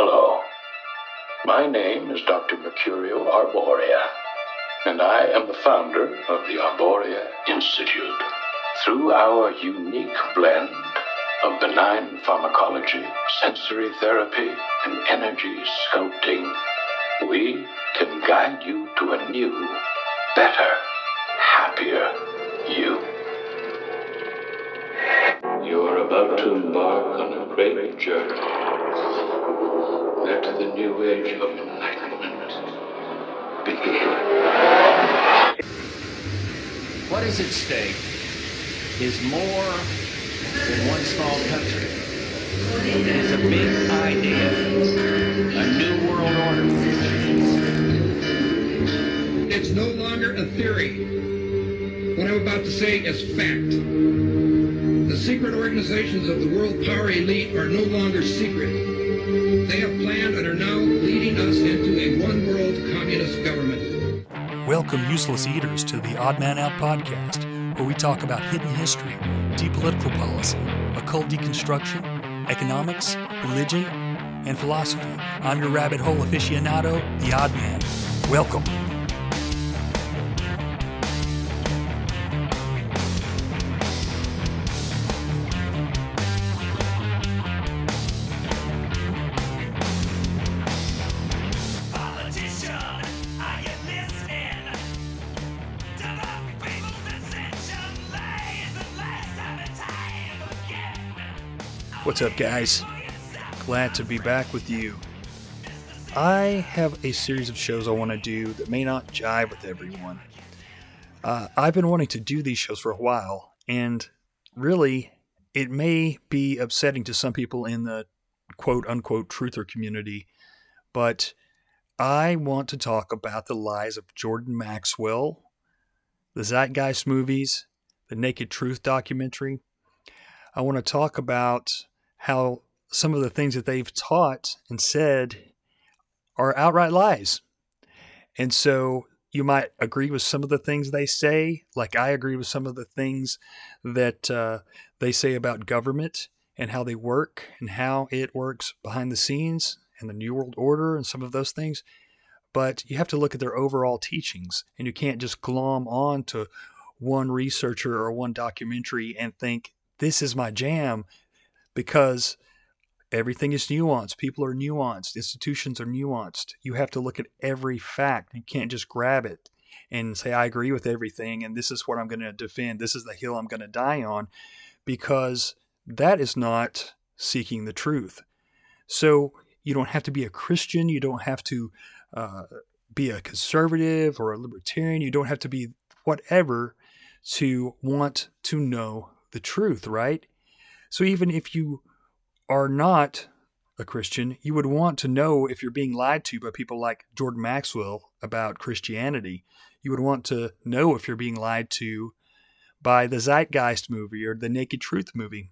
Hello. My name is Dr. Mercurio Arboria, and I am the founder of the Arboria Institute. Through our unique blend of benign pharmacology, sensory therapy, and energy sculpting, we can guide you to a new, better, happier you. You're about to embark on a great journey. Let the new age of enlightenment begin. What is at stake is more than one small country. It is a big idea, a new world order. It's no longer a theory. What I'm about to say is fact. The secret organizations of the world power elite are no longer secret. They have planned and are now leading us into a one world communist government. Welcome, useless eaters, to the Odd Man Out podcast, where we talk about hidden history, deep political policy, occult deconstruction, economics, religion, and philosophy. I'm your rabbit hole aficionado, the Odd Man. Welcome. What's up, guys? Glad to be back with you. I have a series of shows I want to do that may not jive with everyone. Uh, I've been wanting to do these shows for a while, and really, it may be upsetting to some people in the quote unquote truther community, but I want to talk about the lies of Jordan Maxwell, the Zeitgeist movies, the Naked Truth documentary. I want to talk about how some of the things that they've taught and said are outright lies. And so you might agree with some of the things they say, like I agree with some of the things that uh, they say about government and how they work and how it works behind the scenes and the New World Order and some of those things. But you have to look at their overall teachings, and you can't just glom on to one researcher or one documentary and think, this is my jam, because everything is nuanced. People are nuanced. Institutions are nuanced. You have to look at every fact. You can't just grab it and say, I agree with everything, and this is what I'm going to defend. This is the hill I'm going to die on, because that is not seeking the truth. So you don't have to be a Christian. You don't have to uh, be a conservative or a libertarian. You don't have to be whatever to want to know the truth, right? So even if you are not a Christian, you would want to know if you're being lied to by people like Jordan Maxwell about Christianity. You would want to know if you're being lied to by the Zeitgeist movie or the Naked Truth movie.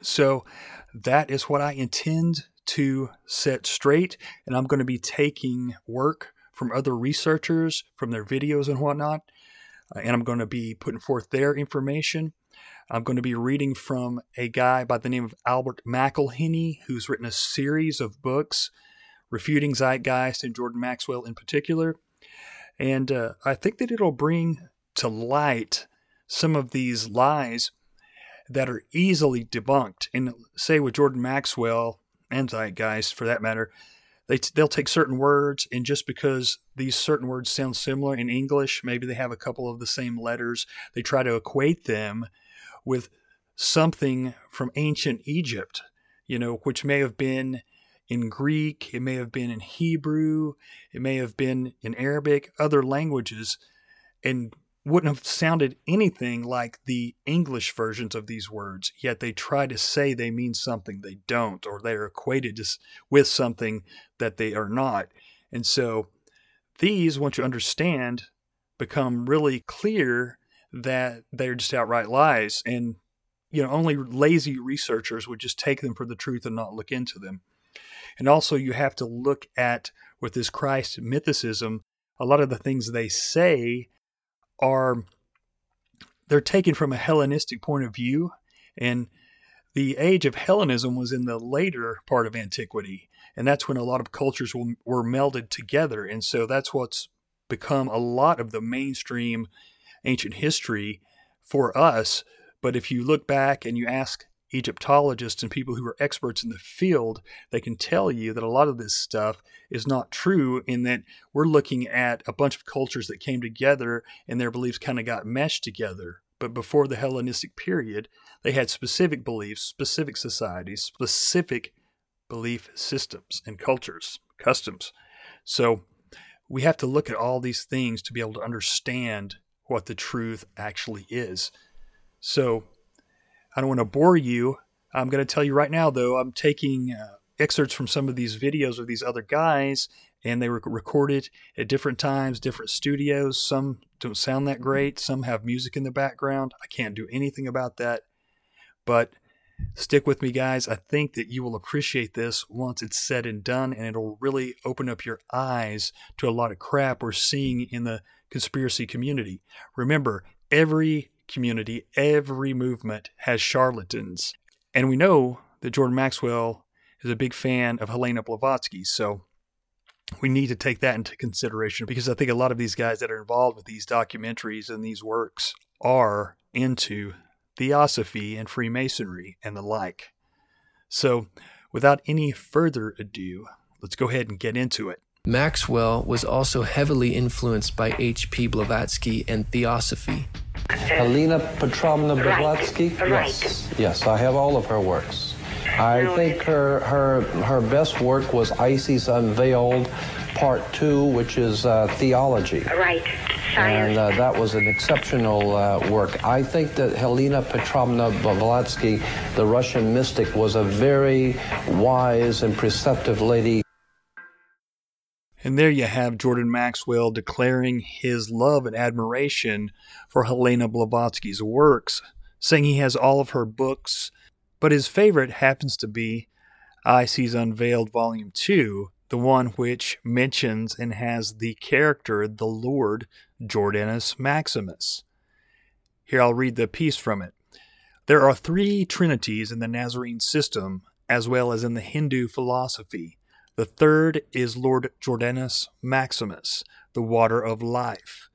So that is what I intend to set straight, and I'm going to be taking work from other researchers, from their videos and whatnot, uh, and I'm going to be putting forth their information. I'm going to be reading from a guy by the name of Albert McIlhenny, who's written a series of books refuting Zeitgeist and Jordan Maxwell in particular. And uh, I think that it'll bring to light some of these lies that are easily debunked. And say with Jordan Maxwell and Zeitgeist, for that matter, they t- they'll take certain words, and just because these certain words sound similar in English, maybe they have a couple of the same letters, they try to equate them with something from ancient Egypt, you know, which may have been in Greek, it may have been in Hebrew, it may have been in Arabic, other languages, and wouldn't have sounded anything like the English versions of these words, yet they try to say they mean something they don't, or they're equated with something that they are not. And so these, once you understand, become really clear that they're just outright lies. And, you know, only lazy researchers would just take them for the truth and not look into them. And also, you have to look at, with this Christ mythicism, a lot of the things they say are they're taken from a Hellenistic point of view, and the age of Hellenism was in the later part of antiquity, and that's when a lot of cultures were, were melded together. And so that's what's become a lot of the mainstream ancient history for us. But if you look back and you ask Egyptologists and people who are experts in the field, they can tell you that a lot of this stuff is not true in that we're looking at a bunch of cultures that came together and their beliefs kind of got meshed together. But before the Hellenistic period, they had specific beliefs, specific societies, specific belief systems and cultures, customs. So we have to look at all these things to be able to understand what the truth actually is. So I don't want to bore you. I'm going to tell you right now, though, I'm taking uh, excerpts from some of these videos of these other guys, and they were recorded at different times, different studios. Some don't sound that great, some have music in the background. I can't do anything about that. But stick with me, guys. I think that you will appreciate this once it's said and done, and it'll really open up your eyes to a lot of crap we're seeing in the conspiracy community. Remember, every community, every movement has charlatans. And we know that Jordan Maxwell is a big fan of Helena Blavatsky. So we need to take that into consideration because I think a lot of these guys that are involved with these documentaries and these works are into theosophy and Freemasonry and the like. So without any further ado, let's go ahead and get into it. Maxwell was also heavily influenced by H.P. Blavatsky and Theosophy. Helena Petrovna Blavatsky? Right. Yes. Yes, I have all of her works. I think her her her best work was Isis Unveiled, Part Two, which is uh, theology. Right. And Science. uh, that was an exceptional uh, work. I think that Helena Petrovna Blavatsky, the Russian mystic, was a very wise and preceptive lady. And there you have Jordan Maxwell declaring his love and admiration for Helena Blavatsky's works, saying he has all of her books, but his favorite happens to be Isis Unveiled Volume 2, the one which mentions and has the character the Lord Jordanus Maximus. Here I'll read the piece from it. There are three trinities in the Nazarene system, as well as in the Hindu philosophy. The third is Lord Jordanus Maximus, the water of life.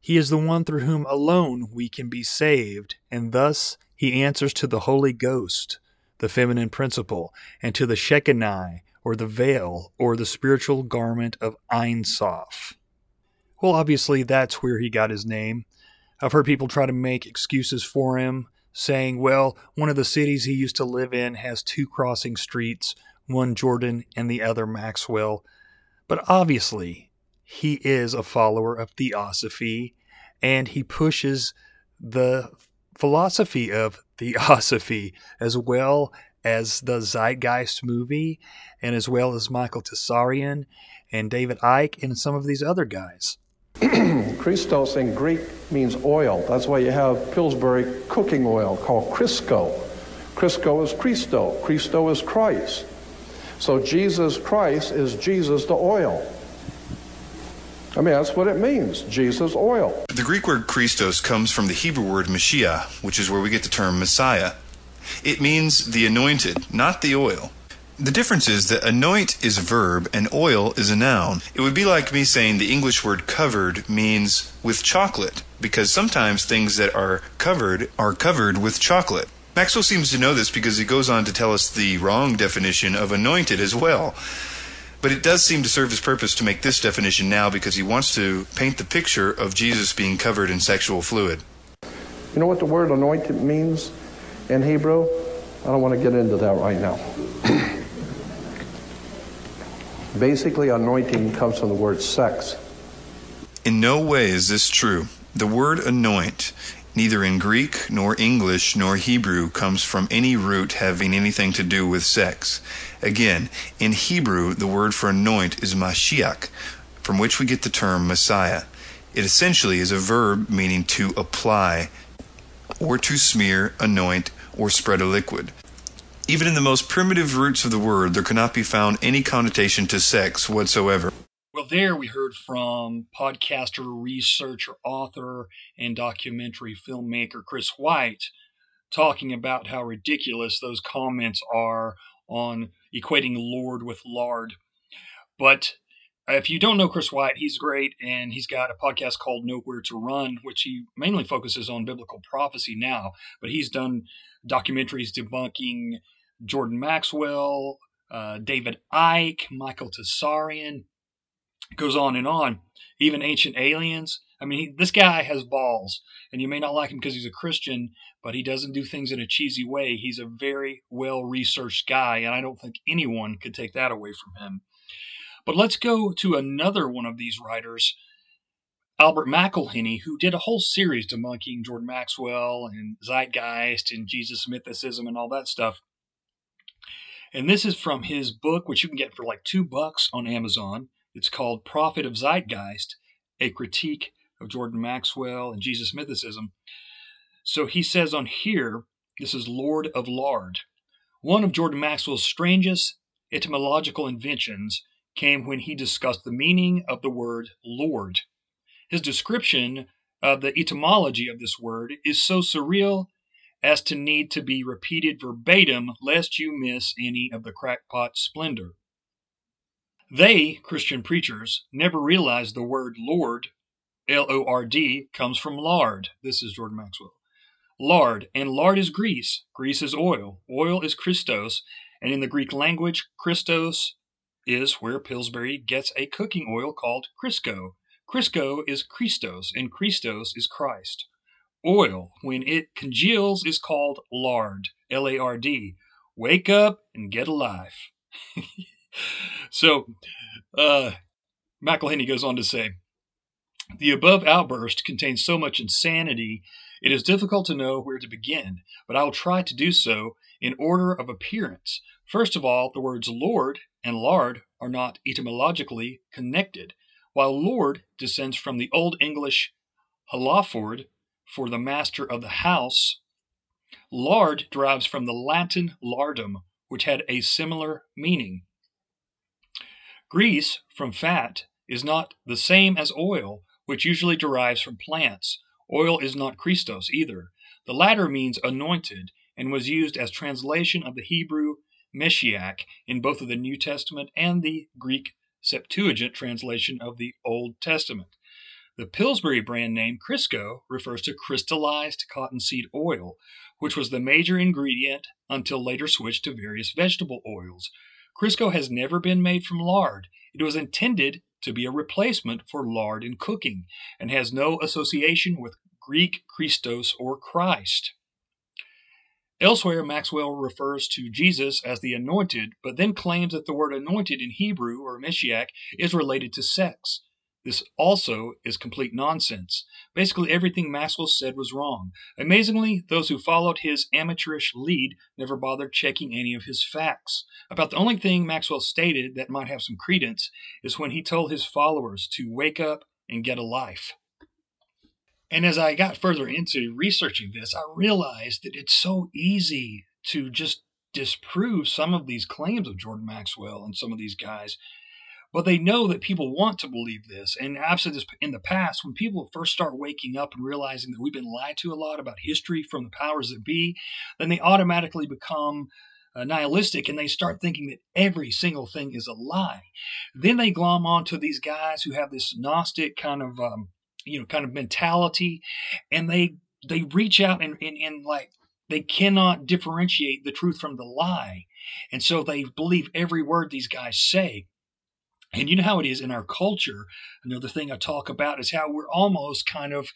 He is the one through whom alone we can be saved, and thus he answers to the Holy Ghost, the feminine principle, and to the Shekinah, or the veil, or the spiritual garment of Ein Sof. Well, obviously, that's where he got his name. I've heard people try to make excuses for him, saying, well, one of the cities he used to live in has two crossing streets, one Jordan and the other Maxwell. But obviously, he is a follower of theosophy, and he pushes the philosophy of theosophy as well as the Zeitgeist movie, and as well as Michael Tsarion and David Icke and some of these other guys. Christos in Greek means oil. That's why you have Pillsbury cooking oil called Crisco. Crisco is Christo. Christo is Christ. So Jesus Christ is Jesus the oil. I mean, that's what it means Jesus oil. The Greek word Christos comes from the Hebrew word Mashiach, which is where we get the term Messiah. It means the anointed, not the oil. The difference is that anoint is a verb and oil is a noun. It would be like me saying the English word covered means with chocolate, because sometimes things that are covered are covered with chocolate. Maxwell seems to know this because he goes on to tell us the wrong definition of anointed as well. But it does seem to serve his purpose to make this definition now because he wants to paint the picture of Jesus being covered in sexual fluid. You know what the word anointed means in Hebrew? I don't want to get into that right now. Basically, anointing comes from the word sex. In no way is this true. The word anoint, neither in Greek nor English nor Hebrew, comes from any root having anything to do with sex. Again, in Hebrew, the word for anoint is Mashiach, from which we get the term Messiah. It essentially is a verb meaning to apply, or to smear, anoint, or spread a liquid. Even in the most primitive roots of the word, there cannot be found any connotation to sex whatsoever. Well, there we heard from podcaster, researcher, author, and documentary filmmaker Chris White talking about how ridiculous those comments are on equating Lord with lard. But if you don't know Chris White, he's great, and he's got a podcast called Nowhere to Run, which he mainly focuses on biblical prophecy now. But he's done documentaries debunking Jordan Maxwell, uh, David Icke, Michael Goes on and on. Even Ancient Aliens. I mean, he, this guy has balls, and you may not like him because he's a Christian, but he doesn't do things in a cheesy way. He's a very well researched guy, and I don't think anyone could take that away from him. But let's go to another one of these writers, Albert McIlhenny, who did a whole series debunking Jordan Maxwell and Zeitgeist and Jesus mythicism and all that stuff. And this is from his book, which you can get for like two bucks on Amazon. It's called Prophet of Zeitgeist, a critique of Jordan Maxwell and Jesus mythicism. So he says on here, this is Lord of Lard. One of Jordan Maxwell's strangest etymological inventions came when he discussed the meaning of the word Lord. His description of the etymology of this word is so surreal as to need to be repeated verbatim lest you miss any of the crackpot splendor. They, Christian preachers, never realized the word Lord, L O R D, comes from lard. This is Jordan Maxwell. Lard, and lard is grease. Grease is oil. Oil is Christos, and in the Greek language, Christos is where Pillsbury gets a cooking oil called Crisco. Crisco is Christos, and Christos is Christ. Oil, when it congeals, is called lard, L A R D. Wake up and get a life. so, uh, McIlhenny goes on to say The above outburst contains so much insanity, it is difficult to know where to begin, but I will try to do so in order of appearance. First of all, the words Lord and lard are not etymologically connected. While Lord descends from the Old English halaford for the master of the house, lard derives from the Latin lardum, which had a similar meaning. Grease from fat is not the same as oil, which usually derives from plants. Oil is not Christos either. The latter means anointed and was used as translation of the Hebrew Meshiach in both of the New Testament and the Greek Septuagint translation of the Old Testament. The Pillsbury brand name Crisco refers to crystallized cottonseed oil, which was the major ingredient until later switched to various vegetable oils. Crisco has never been made from lard. It was intended to be a replacement for lard in cooking and has no association with Greek Christos or Christ. Elsewhere, Maxwell refers to Jesus as the anointed, but then claims that the word anointed in Hebrew or Meshiach is related to sex. This also is complete nonsense. Basically, everything Maxwell said was wrong. Amazingly, those who followed his amateurish lead never bothered checking any of his facts. About the only thing Maxwell stated that might have some credence is when he told his followers to wake up and get a life. And as I got further into researching this, I realized that it's so easy to just disprove some of these claims of Jordan Maxwell and some of these guys. But they know that people want to believe this. And I've said this in the past when people first start waking up and realizing that we've been lied to a lot about history from the powers that be, then they automatically become uh, nihilistic and they start thinking that every single thing is a lie. Then they glom onto these guys who have this Gnostic kind of. Um, you know kind of mentality and they they reach out and, and, and like they cannot differentiate the truth from the lie and so they believe every word these guys say and you know how it is in our culture. Another thing i talk about is how we're almost kind of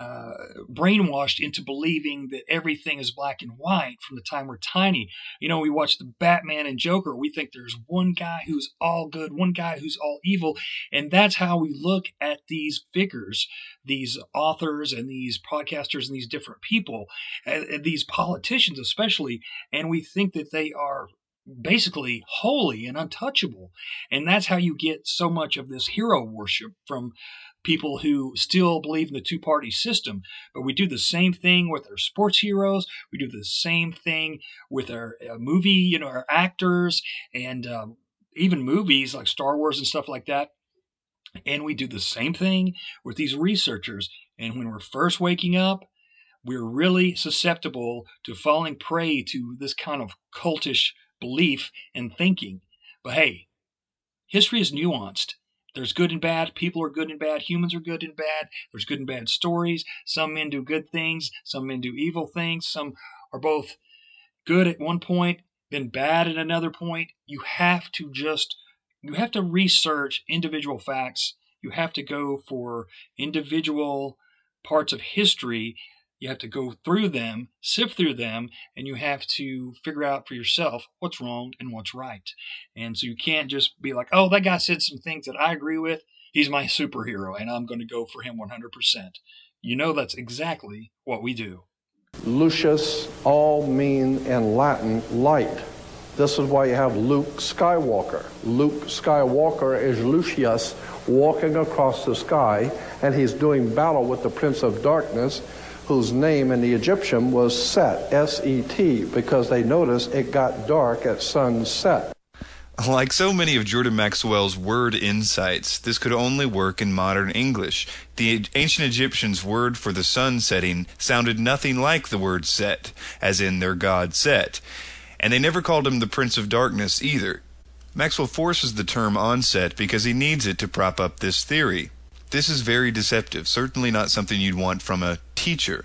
uh, brainwashed into believing that everything is black and white from the time we're tiny. You know, we watch the Batman and Joker, we think there's one guy who's all good, one guy who's all evil, and that's how we look at these figures, these authors and these podcasters and these different people, and, and these politicians especially, and we think that they are basically holy and untouchable. And that's how you get so much of this hero worship from people who still believe in the two party system. But we do the same thing with our sports heroes. We do the same thing with our uh, movie, you know, our actors and um, even movies like Star Wars and stuff like that. And we do the same thing with these researchers. And when we're first waking up, we're really susceptible to falling prey to this kind of cultish belief and thinking. But hey, history is nuanced. There's good and bad. People are good and bad. Humans are good and bad. There's good and bad stories. Some men do good things. Some men do evil things. Some are both good at one point, then bad at another point. You have to just, you have to research individual facts. You have to go for individual parts of history you have to go through them, sift through them, and you have to figure out for yourself what's wrong and what's right. And so you can't just be like, oh, that guy said some things that I agree with. He's my superhero, and I'm going to go for him 100%. You know, that's exactly what we do. Lucius all mean in Latin light. This is why you have Luke Skywalker. Luke Skywalker is Lucius walking across the sky, and he's doing battle with the Prince of Darkness whose name in the Egyptian was Set, S E T, because they noticed it got dark at sunset. Like so many of Jordan Maxwell's word insights, this could only work in modern English. The ancient Egyptians' word for the sun setting sounded nothing like the word set, as in their god Set. And they never called him the Prince of Darkness either. Maxwell forces the term on Set because he needs it to prop up this theory. This is very deceptive, certainly not something you'd want from a teacher.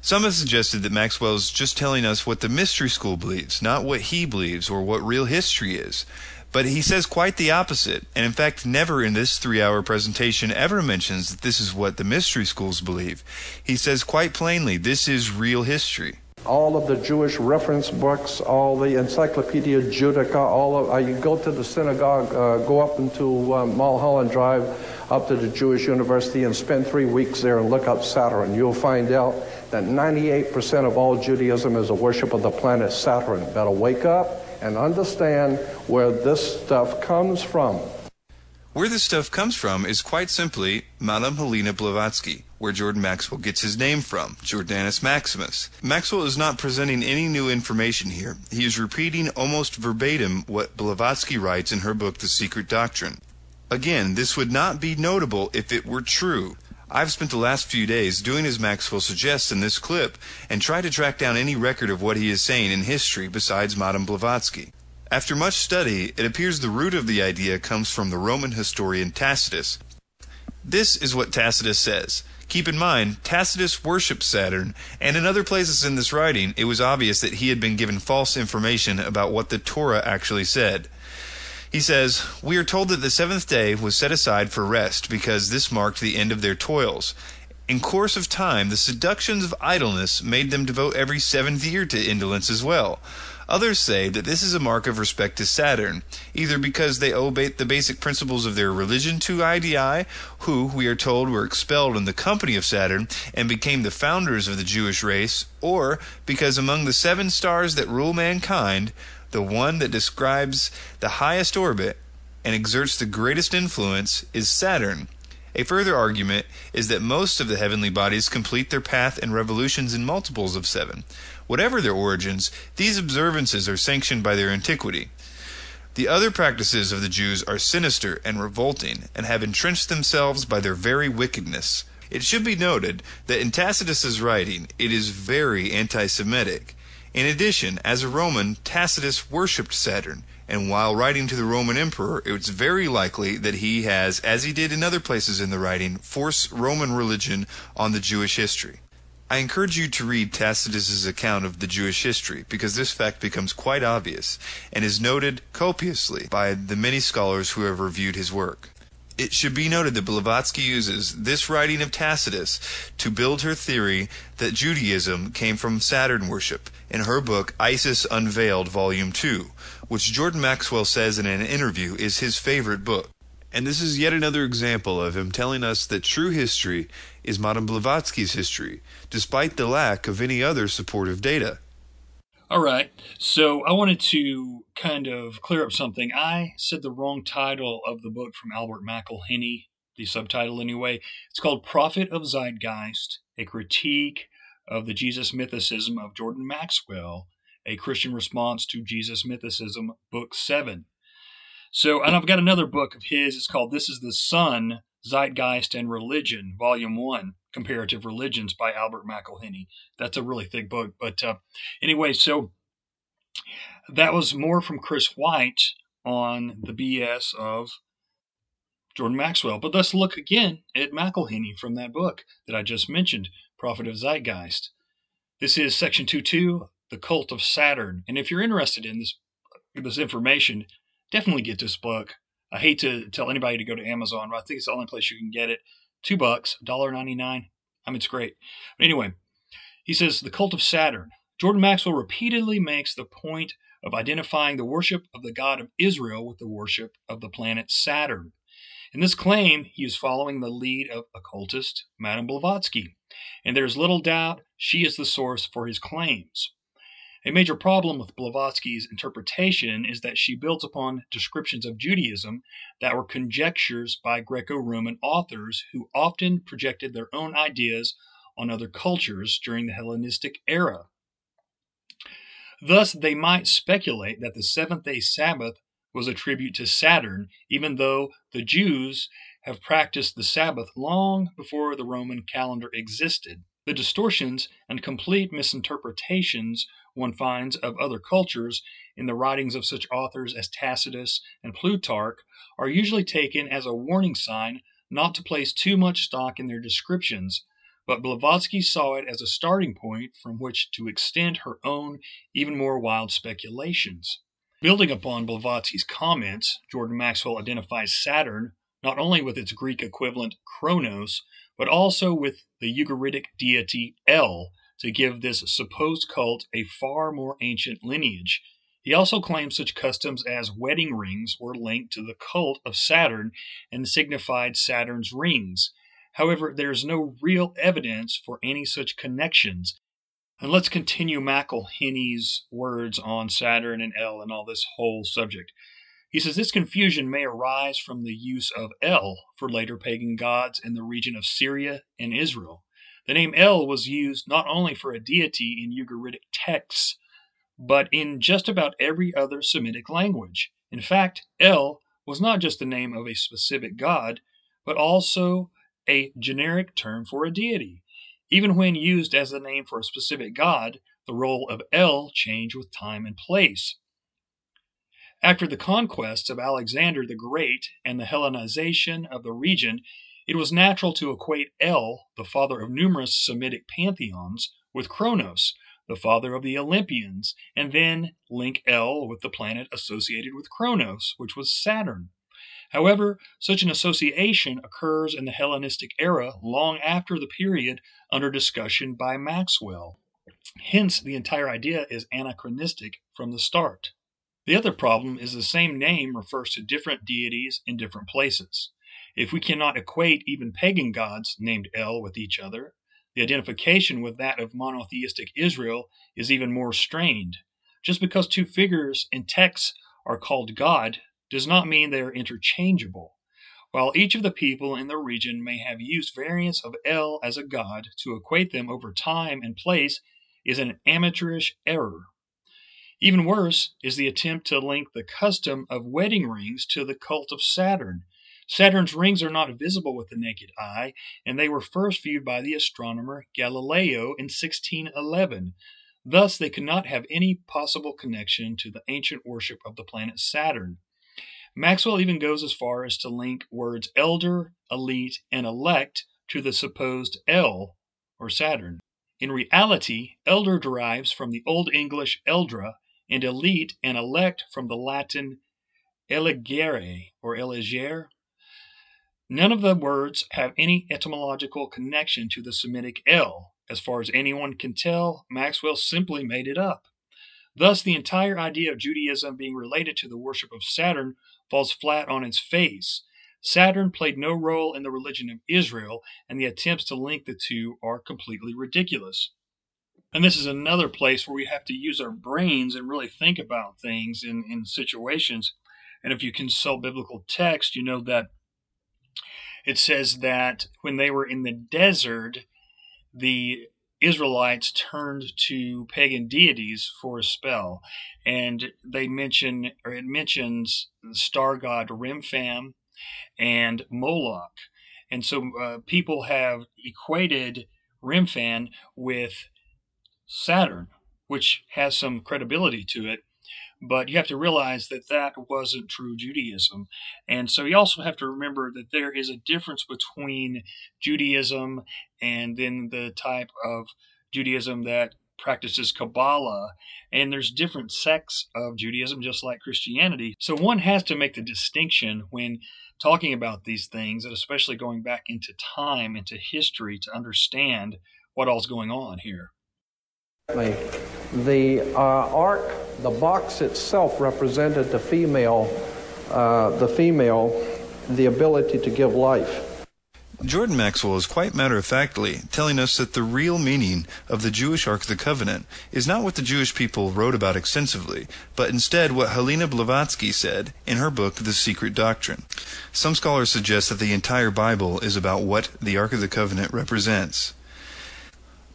Some have suggested that Maxwell is just telling us what the mystery school believes, not what he believes or what real history is. But he says quite the opposite, and in fact, never in this three hour presentation ever mentions that this is what the mystery schools believe. He says quite plainly, this is real history all of the Jewish reference books, all the Encyclopedia Judaica, all of, uh, you go to the synagogue, uh, go up into uh, Mulholland Drive, up to the Jewish University and spend three weeks there and look up Saturn. You'll find out that 98% of all Judaism is a worship of the planet Saturn. Better wake up and understand where this stuff comes from. Where this stuff comes from is quite simply Madame Helena Blavatsky, where Jordan Maxwell gets his name from, Jordanus Maximus. Maxwell is not presenting any new information here. He is repeating almost verbatim what Blavatsky writes in her book The Secret Doctrine. Again, this would not be notable if it were true. I've spent the last few days doing as Maxwell suggests in this clip and tried to track down any record of what he is saying in history besides Madame Blavatsky. After much study, it appears the root of the idea comes from the Roman historian Tacitus. This is what Tacitus says. Keep in mind, Tacitus worshipped Saturn, and in other places in this writing, it was obvious that he had been given false information about what the Torah actually said. He says, We are told that the seventh day was set aside for rest because this marked the end of their toils. In course of time, the seductions of idleness made them devote every seventh year to indolence as well. Others say that this is a mark of respect to Saturn, either because they obey the basic principles of their religion to Idii, who, we are told, were expelled in the company of Saturn and became the founders of the Jewish race, or because among the seven stars that rule mankind, the one that describes the highest orbit and exerts the greatest influence is Saturn. A further argument is that most of the heavenly bodies complete their path and revolutions in multiples of seven. Whatever their origins, these observances are sanctioned by their antiquity. The other practices of the Jews are sinister and revolting, and have entrenched themselves by their very wickedness. It should be noted that in Tacitus's writing it is very anti Semitic. In addition, as a Roman, Tacitus worshipped Saturn, and while writing to the Roman emperor, it's very likely that he has, as he did in other places in the writing, forced Roman religion on the Jewish history. I encourage you to read Tacitus's account of the Jewish history because this fact becomes quite obvious and is noted copiously by the many scholars who have reviewed his work. It should be noted that Blavatsky uses this writing of Tacitus to build her theory that Judaism came from Saturn worship in her book Isis Unveiled Volume 2, which Jordan Maxwell says in an interview is his favorite book. And this is yet another example of him telling us that true history is Madame Blavatsky's history, despite the lack of any other supportive data. All right. So I wanted to kind of clear up something. I said the wrong title of the book from Albert McIlhenny, the subtitle anyway. It's called Prophet of Zeitgeist, a critique of the Jesus mythicism of Jordan Maxwell, a Christian response to Jesus mythicism, book 7. So, and I've got another book of his. It's called This is the Sun, Zeitgeist and Religion, Volume 1. Comparative Religions by Albert McIlhenny. That's a really thick book. But uh, anyway, so that was more from Chris White on the BS of Jordan Maxwell. But let's look again at McIlhenny from that book that I just mentioned, Prophet of Zeitgeist. This is section 2.2, The Cult of Saturn. And if you're interested in this this information, definitely get this book. I hate to tell anybody to go to Amazon, but I think it's the only place you can get it. Two bucks, $1.99. I mean, it's great. But anyway, he says, The Cult of Saturn. Jordan Maxwell repeatedly makes the point of identifying the worship of the God of Israel with the worship of the planet Saturn. In this claim, he is following the lead of occultist Madame Blavatsky, and there is little doubt she is the source for his claims. A major problem with Blavatsky's interpretation is that she builds upon descriptions of Judaism that were conjectures by Greco Roman authors who often projected their own ideas on other cultures during the Hellenistic era. Thus, they might speculate that the seventh day Sabbath was a tribute to Saturn, even though the Jews have practiced the Sabbath long before the Roman calendar existed. The distortions and complete misinterpretations one finds of other cultures in the writings of such authors as Tacitus and Plutarch are usually taken as a warning sign not to place too much stock in their descriptions, but Blavatsky saw it as a starting point from which to extend her own, even more wild speculations. Building upon Blavatsky's comments, Jordan Maxwell identifies Saturn not only with its Greek equivalent Kronos, but also with the Ugaritic deity El to give this supposed cult a far more ancient lineage. He also claims such customs as wedding rings were linked to the cult of Saturn and signified Saturn's rings. However, there is no real evidence for any such connections. And let's continue McIlhenny's words on Saturn and El and all this whole subject. He says this confusion may arise from the use of El for later pagan gods in the region of Syria and Israel. The name El was used not only for a deity in Ugaritic texts, but in just about every other Semitic language. In fact, El was not just the name of a specific god, but also a generic term for a deity. Even when used as a name for a specific god, the role of El changed with time and place. After the conquests of Alexander the Great and the Hellenization of the region, it was natural to equate El, the father of numerous Semitic pantheons, with Kronos, the father of the Olympians, and then link El with the planet associated with Kronos, which was Saturn. However, such an association occurs in the Hellenistic era long after the period under discussion by Maxwell. Hence, the entire idea is anachronistic from the start. The other problem is the same name refers to different deities in different places. If we cannot equate even pagan gods named El with each other, the identification with that of monotheistic Israel is even more strained. Just because two figures in texts are called God does not mean they are interchangeable. While each of the people in the region may have used variants of El as a god, to equate them over time and place is an amateurish error. Even worse is the attempt to link the custom of wedding rings to the cult of Saturn. Saturn's rings are not visible with the naked eye, and they were first viewed by the astronomer Galileo in 1611. Thus, they could not have any possible connection to the ancient worship of the planet Saturn. Maxwell even goes as far as to link words elder, elite, and elect to the supposed El, or Saturn. In reality, elder derives from the Old English eldra, and elite and elect from the Latin elegere or elegere. None of the words have any etymological connection to the Semitic El. As far as anyone can tell, Maxwell simply made it up. Thus, the entire idea of Judaism being related to the worship of Saturn falls flat on its face. Saturn played no role in the religion of Israel, and the attempts to link the two are completely ridiculous. And this is another place where we have to use our brains and really think about things in, in situations. And if you consult biblical text, you know that it says that when they were in the desert, the Israelites turned to pagan deities for a spell. And they mention, or it mentions the star god Remphan and Moloch. And so uh, people have equated Remphan with Saturn, which has some credibility to it. But you have to realize that that wasn't true Judaism. And so you also have to remember that there is a difference between Judaism and then the type of Judaism that practices Kabbalah. And there's different sects of Judaism, just like Christianity. So one has to make the distinction when talking about these things, and especially going back into time, into history, to understand what all's going on here. The uh, ark, the box itself represented the female, uh, the female, the ability to give life. Jordan Maxwell is quite matter of factly telling us that the real meaning of the Jewish Ark of the Covenant is not what the Jewish people wrote about extensively, but instead what Helena Blavatsky said in her book The Secret Doctrine. Some scholars suggest that the entire Bible is about what the Ark of the Covenant represents.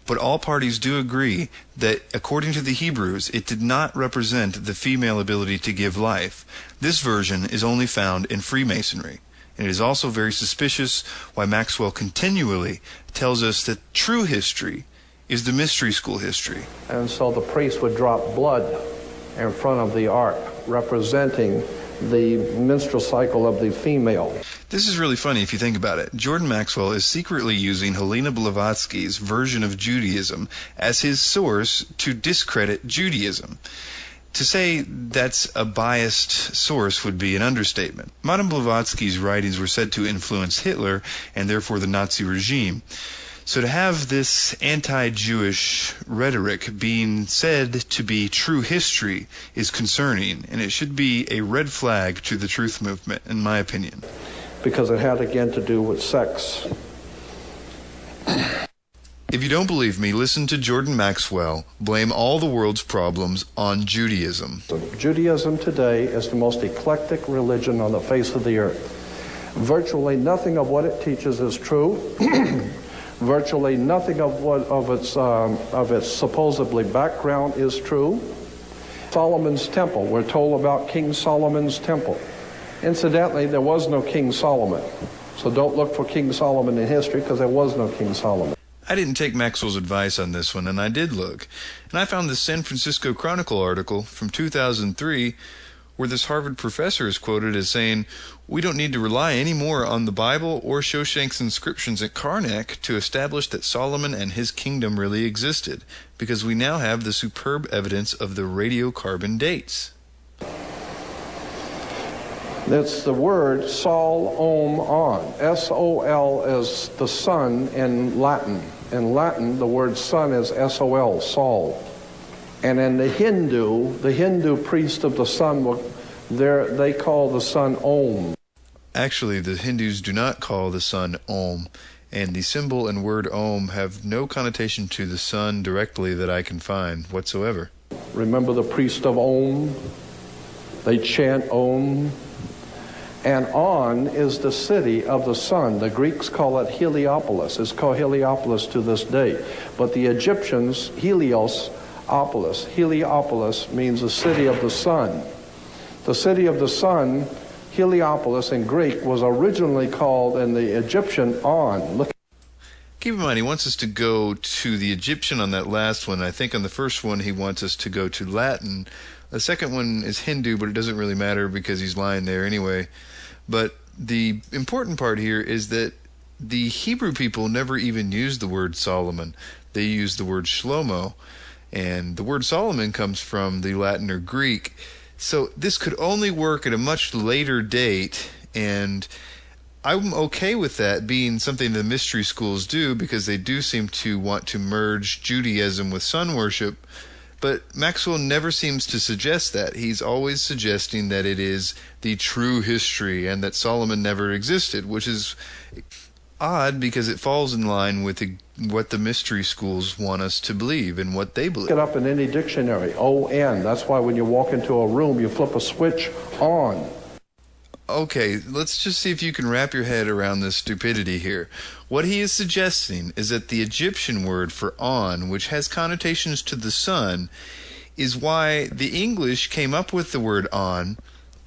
But all parties do agree that, according to the Hebrews, it did not represent the female ability to give life. This version is only found in Freemasonry. And it is also very suspicious why Maxwell continually tells us that true history is the mystery school history. And so the priest would drop blood in front of the ark, representing the menstrual cycle of the female. This is really funny if you think about it. Jordan Maxwell is secretly using Helena Blavatsky's version of Judaism as his source to discredit Judaism. To say that's a biased source would be an understatement. Madame Blavatsky's writings were said to influence Hitler and therefore the Nazi regime. So to have this anti-Jewish rhetoric being said to be true history is concerning, and it should be a red flag to the truth movement, in my opinion. Because it had again to do with sex. If you don't believe me, listen to Jordan Maxwell blame all the world's problems on Judaism. Judaism today is the most eclectic religion on the face of the earth. Virtually nothing of what it teaches is true. Virtually nothing of what of its um, of its supposedly background is true. Solomon's temple. We're told about King Solomon's temple. Incidentally, there was no King Solomon. So don't look for King Solomon in history because there was no King Solomon. I didn't take Maxwell's advice on this one, and I did look. And I found this San Francisco Chronicle article from 2003 where this Harvard professor is quoted as saying, We don't need to rely any more on the Bible or Shoshank's inscriptions at Karnak to establish that Solomon and his kingdom really existed, because we now have the superb evidence of the radiocarbon dates. That's the word Sol Om On. S O L is the sun in Latin. In Latin, the word sun is S O L, Sol. And in the Hindu, the Hindu priest of the sun, they call the sun Om. Actually, the Hindus do not call the sun Om, and the symbol and word Om have no connotation to the sun directly that I can find whatsoever. Remember the priest of Om? They chant Om. And On is the city of the sun. The Greeks call it Heliopolis. It's called Heliopolis to this day. But the Egyptians, Helios Opolis. Heliopolis means the city of the sun. The city of the sun, Heliopolis in Greek, was originally called in the Egyptian On. Look Keep in mind, he wants us to go to the Egyptian on that last one. I think on the first one, he wants us to go to Latin. The second one is Hindu, but it doesn't really matter because he's lying there anyway. But the important part here is that the Hebrew people never even used the word Solomon. They used the word Shlomo. And the word Solomon comes from the Latin or Greek. So this could only work at a much later date. And I'm okay with that being something the mystery schools do because they do seem to want to merge Judaism with sun worship. But Maxwell never seems to suggest that. He's always suggesting that it is the true history and that Solomon never existed, which is odd because it falls in line with the, what the mystery schools want us to believe and what they believe. it up in any dictionary. O N. That's why when you walk into a room, you flip a switch on. Okay, let's just see if you can wrap your head around this stupidity here. What he is suggesting is that the Egyptian word for on, which has connotations to the sun, is why the English came up with the word on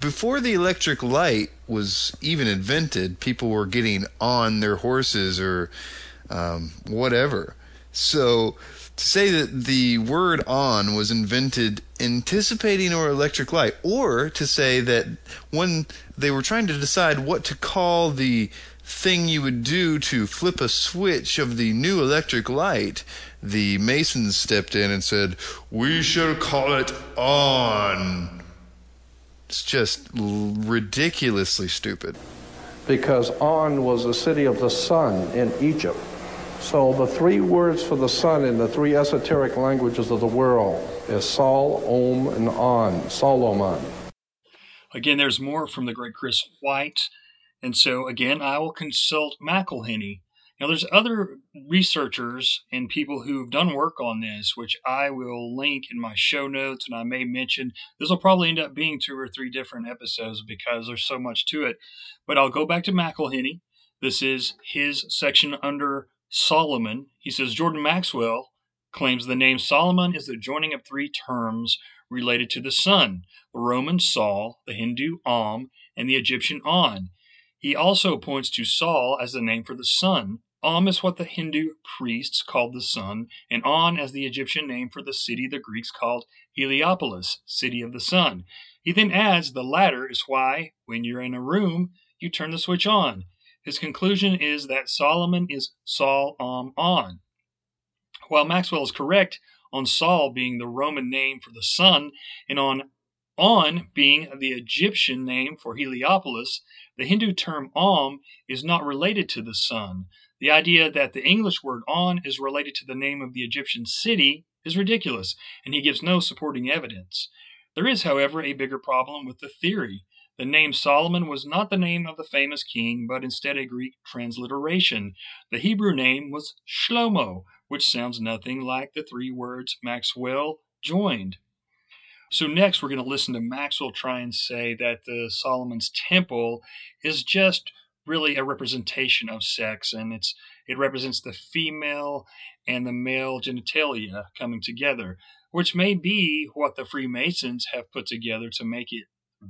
before the electric light was even invented, people were getting on their horses or um, whatever. So to say that the word on was invented anticipating or electric light, or to say that when they were trying to decide what to call the thing you would do to flip a switch of the new electric light, the Masons stepped in and said, We shall call it on. It's just ridiculously stupid. because On was the city of the sun in Egypt. So the three words for the sun in the three esoteric languages of the world is Sol, Om, and On, Solomon. Again, there's more from the great Chris White. And so, again, I will consult McIlhenny. Now, there's other researchers and people who've done work on this, which I will link in my show notes and I may mention. This will probably end up being two or three different episodes because there's so much to it. But I'll go back to McIlhenny. This is his section under Solomon. He says Jordan Maxwell claims the name Solomon is the joining of three terms related to the sun the Roman Sol, the Hindu Om, and the Egyptian On. He also points to Sol as the name for the sun. Om is what the Hindu priests called the sun, and On as the Egyptian name for the city the Greeks called Heliopolis, city of the sun. He then adds the latter is why, when you're in a room, you turn the switch on. His conclusion is that Solomon is Sol Om um, On. While Maxwell is correct on Sol being the Roman name for the sun and on On being the Egyptian name for Heliopolis, the Hindu term Om is not related to the sun. The idea that the English word On is related to the name of the Egyptian city is ridiculous, and he gives no supporting evidence. There is, however, a bigger problem with the theory. The name Solomon was not the name of the famous king, but instead a Greek transliteration. The Hebrew name was Shlomo, which sounds nothing like the three words Maxwell joined. So next, we're going to listen to Maxwell try and say that the Solomon's Temple is just really a representation of sex, and it's it represents the female and the male genitalia coming together, which may be what the Freemasons have put together to make it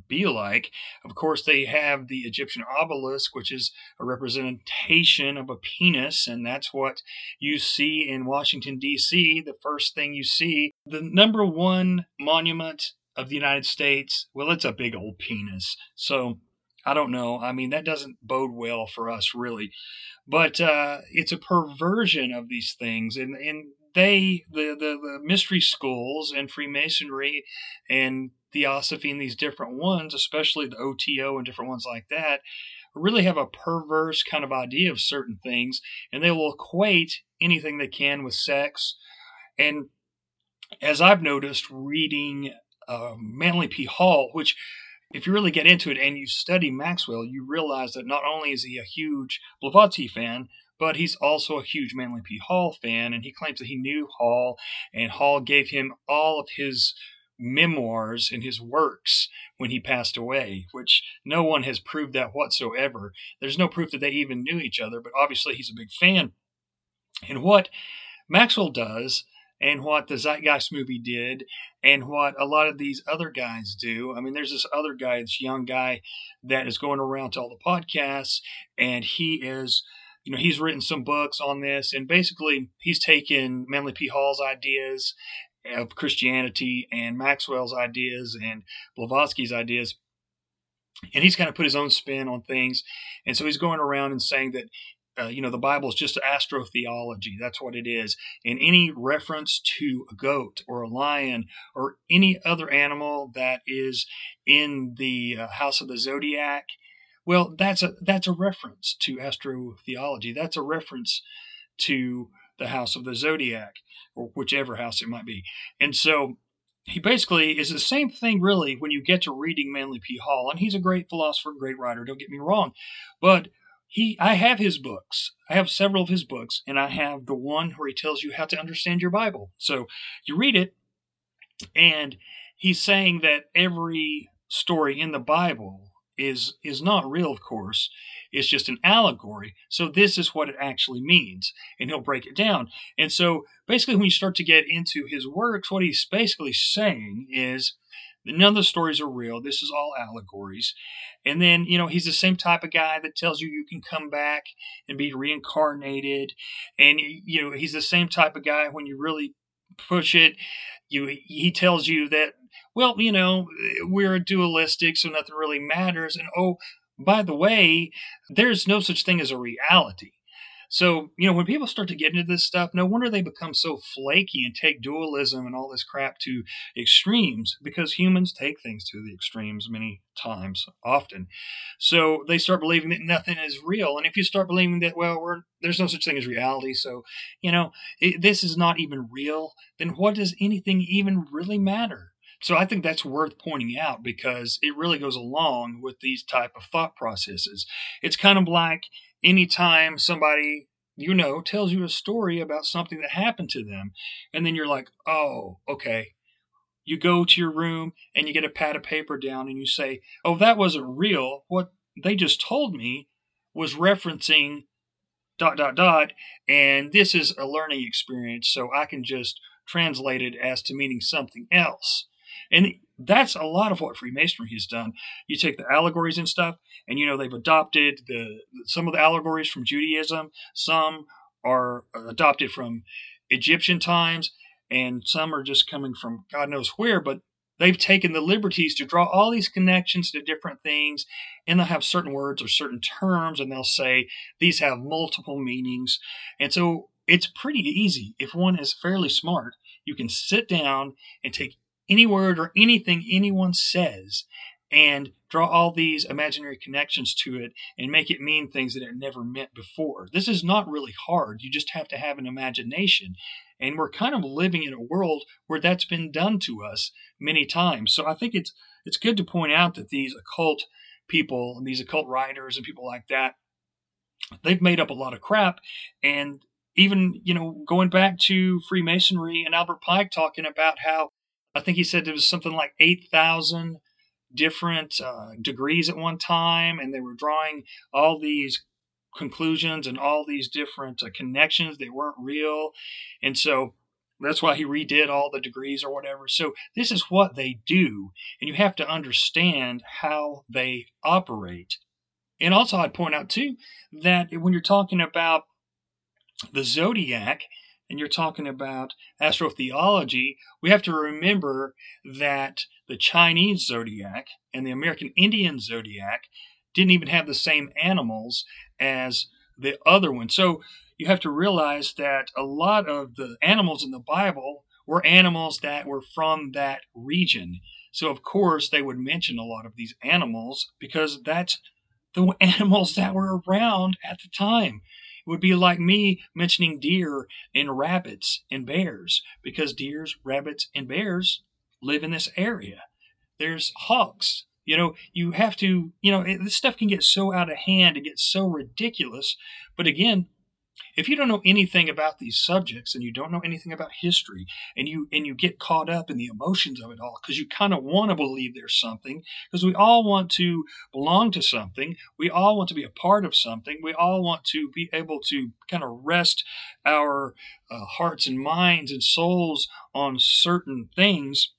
be like. Of course, they have the Egyptian obelisk, which is a representation of a penis, and that's what you see in Washington, D.C. The first thing you see, the number one monument of the United States, well, it's a big old penis. So I don't know. I mean, that doesn't bode well for us, really. But uh, it's a perversion of these things, and and they the, the the mystery schools and Freemasonry and Theosophy and these different ones, especially the OTO and different ones like that, really have a perverse kind of idea of certain things, and they will equate anything they can with sex. And as I've noticed reading uh, Manly P. Hall, which if you really get into it and you study Maxwell, you realize that not only is he a huge Blavatsky fan, but he's also a huge Manly P. Hall fan, and he claims that he knew Hall, and Hall gave him all of his memoirs and his works when he passed away, which no one has proved that whatsoever. There's no proof that they even knew each other, but obviously he's a big fan. And what Maxwell does, and what the Zeitgeist movie did, and what a lot of these other guys do. I mean, there's this other guy, this young guy that is going around to all the podcasts, and he is you know, he's written some books on this, and basically he's taken Manly P. Hall's ideas of Christianity and Maxwell's ideas and Blavatsky's ideas, and he's kind of put his own spin on things. And so he's going around and saying that, uh, you know, the Bible is just astrotheology. That's what it is. And any reference to a goat or a lion or any other animal that is in the uh, house of the zodiac well, that's a that's a reference to astrotheology. That's a reference to the house of the zodiac, or whichever house it might be. And so he basically is the same thing, really, when you get to reading Manly P. Hall. And he's a great philosopher, great writer. Don't get me wrong, but he I have his books. I have several of his books, and I have the one where he tells you how to understand your Bible. So you read it, and he's saying that every story in the Bible is is not real, of course. It's just an allegory. So this is what it actually means, and he'll break it down. And so basically, when you start to get into his works, what he's basically saying is None of the stories are real. This is all allegories. And then, you know, he's the same type of guy that tells you you can come back and be reincarnated. And, you know, he's the same type of guy when you really push it, you he tells you that, well, you know, we're dualistic, so nothing really matters. And oh, by the way, there's no such thing as a reality. So, you know, when people start to get into this stuff, no wonder they become so flaky and take dualism and all this crap to extremes because humans take things to the extremes many times, often. So they start believing that nothing is real. And if you start believing that, well, there's no such thing as reality, so, you know, it, this is not even real, then what does anything even really matter? So I think that's worth pointing out because it really goes along with these type of thought processes. It's kind of like anytime somebody you know tells you a story about something that happened to them and then you're like oh okay. You go to your room and you get a pad of paper down and you say oh that wasn't real. What they just told me was referencing dot dot dot and this is a learning experience so i can just translate it as to meaning something else and that's a lot of what Freemasonry has done. You take the allegories and stuff, and you know they've adopted the some of the allegories from Judaism. Some are adopted from Egyptian times, and some are just coming from God knows where. But they've taken the liberties to draw all these connections to different things, and they'll have certain words or certain terms, and they'll say these have multiple meanings, and so it's pretty easy if one is fairly smart. You can sit down and take any word or anything anyone says and draw all these imaginary connections to it and make it mean things that it never meant before. This is not really hard. You just have to have an imagination. And we're kind of living in a world where that's been done to us many times. So I think it's it's good to point out that these occult people and these occult writers and people like that, they've made up a lot of crap. And even, you know, going back to Freemasonry and Albert Pike talking about how I think he said there was something like 8,000 different uh, degrees at one time, and they were drawing all these conclusions and all these different uh, connections. They weren't real. And so that's why he redid all the degrees or whatever. So this is what they do, and you have to understand how they operate. And also, I'd point out too that when you're talking about the zodiac, and you're talking about astrotheology, we have to remember that the Chinese zodiac and the American Indian zodiac didn't even have the same animals as the other one. So you have to realize that a lot of the animals in the Bible were animals that were from that region. So, of course, they would mention a lot of these animals because that's the animals that were around at the time. It would be like me mentioning deer and rabbits and bears because deers, rabbits, and bears live in this area. There's hawks. You know, you have to, you know, this stuff can get so out of hand and get so ridiculous. But again, if you don't know anything about these subjects and you don't know anything about history and you and you get caught up in the emotions of it all because you kind of want to believe there's something because we all want to belong to something we all want to be a part of something we all want to be able to kind of rest our uh, hearts and minds and souls on certain things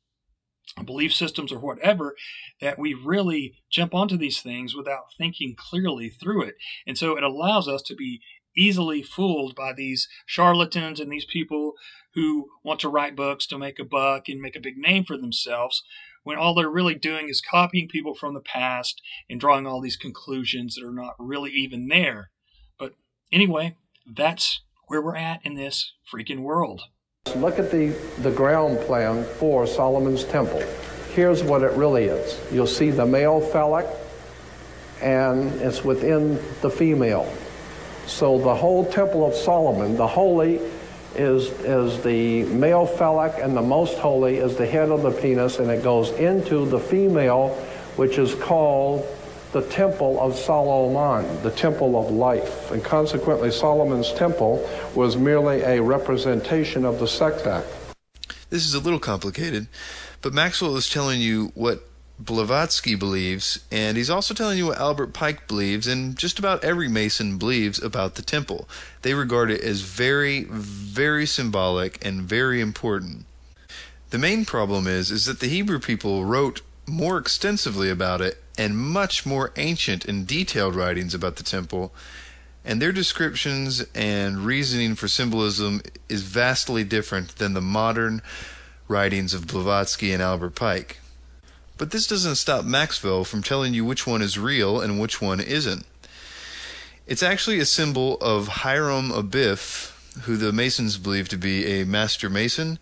belief systems or whatever that we really jump onto these things without thinking clearly through it. And so it allows us to be easily fooled by these charlatans and these people who want to write books to make a buck and make a big name for themselves when all they're really doing is copying people from the past and drawing all these conclusions that are not really even there. But anyway, that's where we're at in this freaking world. Look at the, the ground plan for Solomon's temple. Here's what it really is. You'll see the male phallic, and it's within the female. So the whole Temple of Solomon, the holy is, is the male phallic, and the most holy is the head of the penis, and it goes into the female, which is called the Temple of Solomon, the Temple of Life. And consequently, Solomon's temple was merely a representation of the sex act. This is a little complicated, but Maxwell is telling you what Blavatsky believes, and he's also telling you what Albert Pike believes, and just about every Mason believes about the temple. They regard it as very, very symbolic and very important. The main problem is is that the Hebrew people wrote more extensively about it and much more ancient and detailed writings about the temple, and their descriptions and reasoning for symbolism is vastly different than the modern writings of Blavatsky and Albert Pike. But this doesn't stop Maxwell from telling you which one is real and which one isn't. It's actually a symbol of Hiram Abiff, who the Masons believe to be a master mason,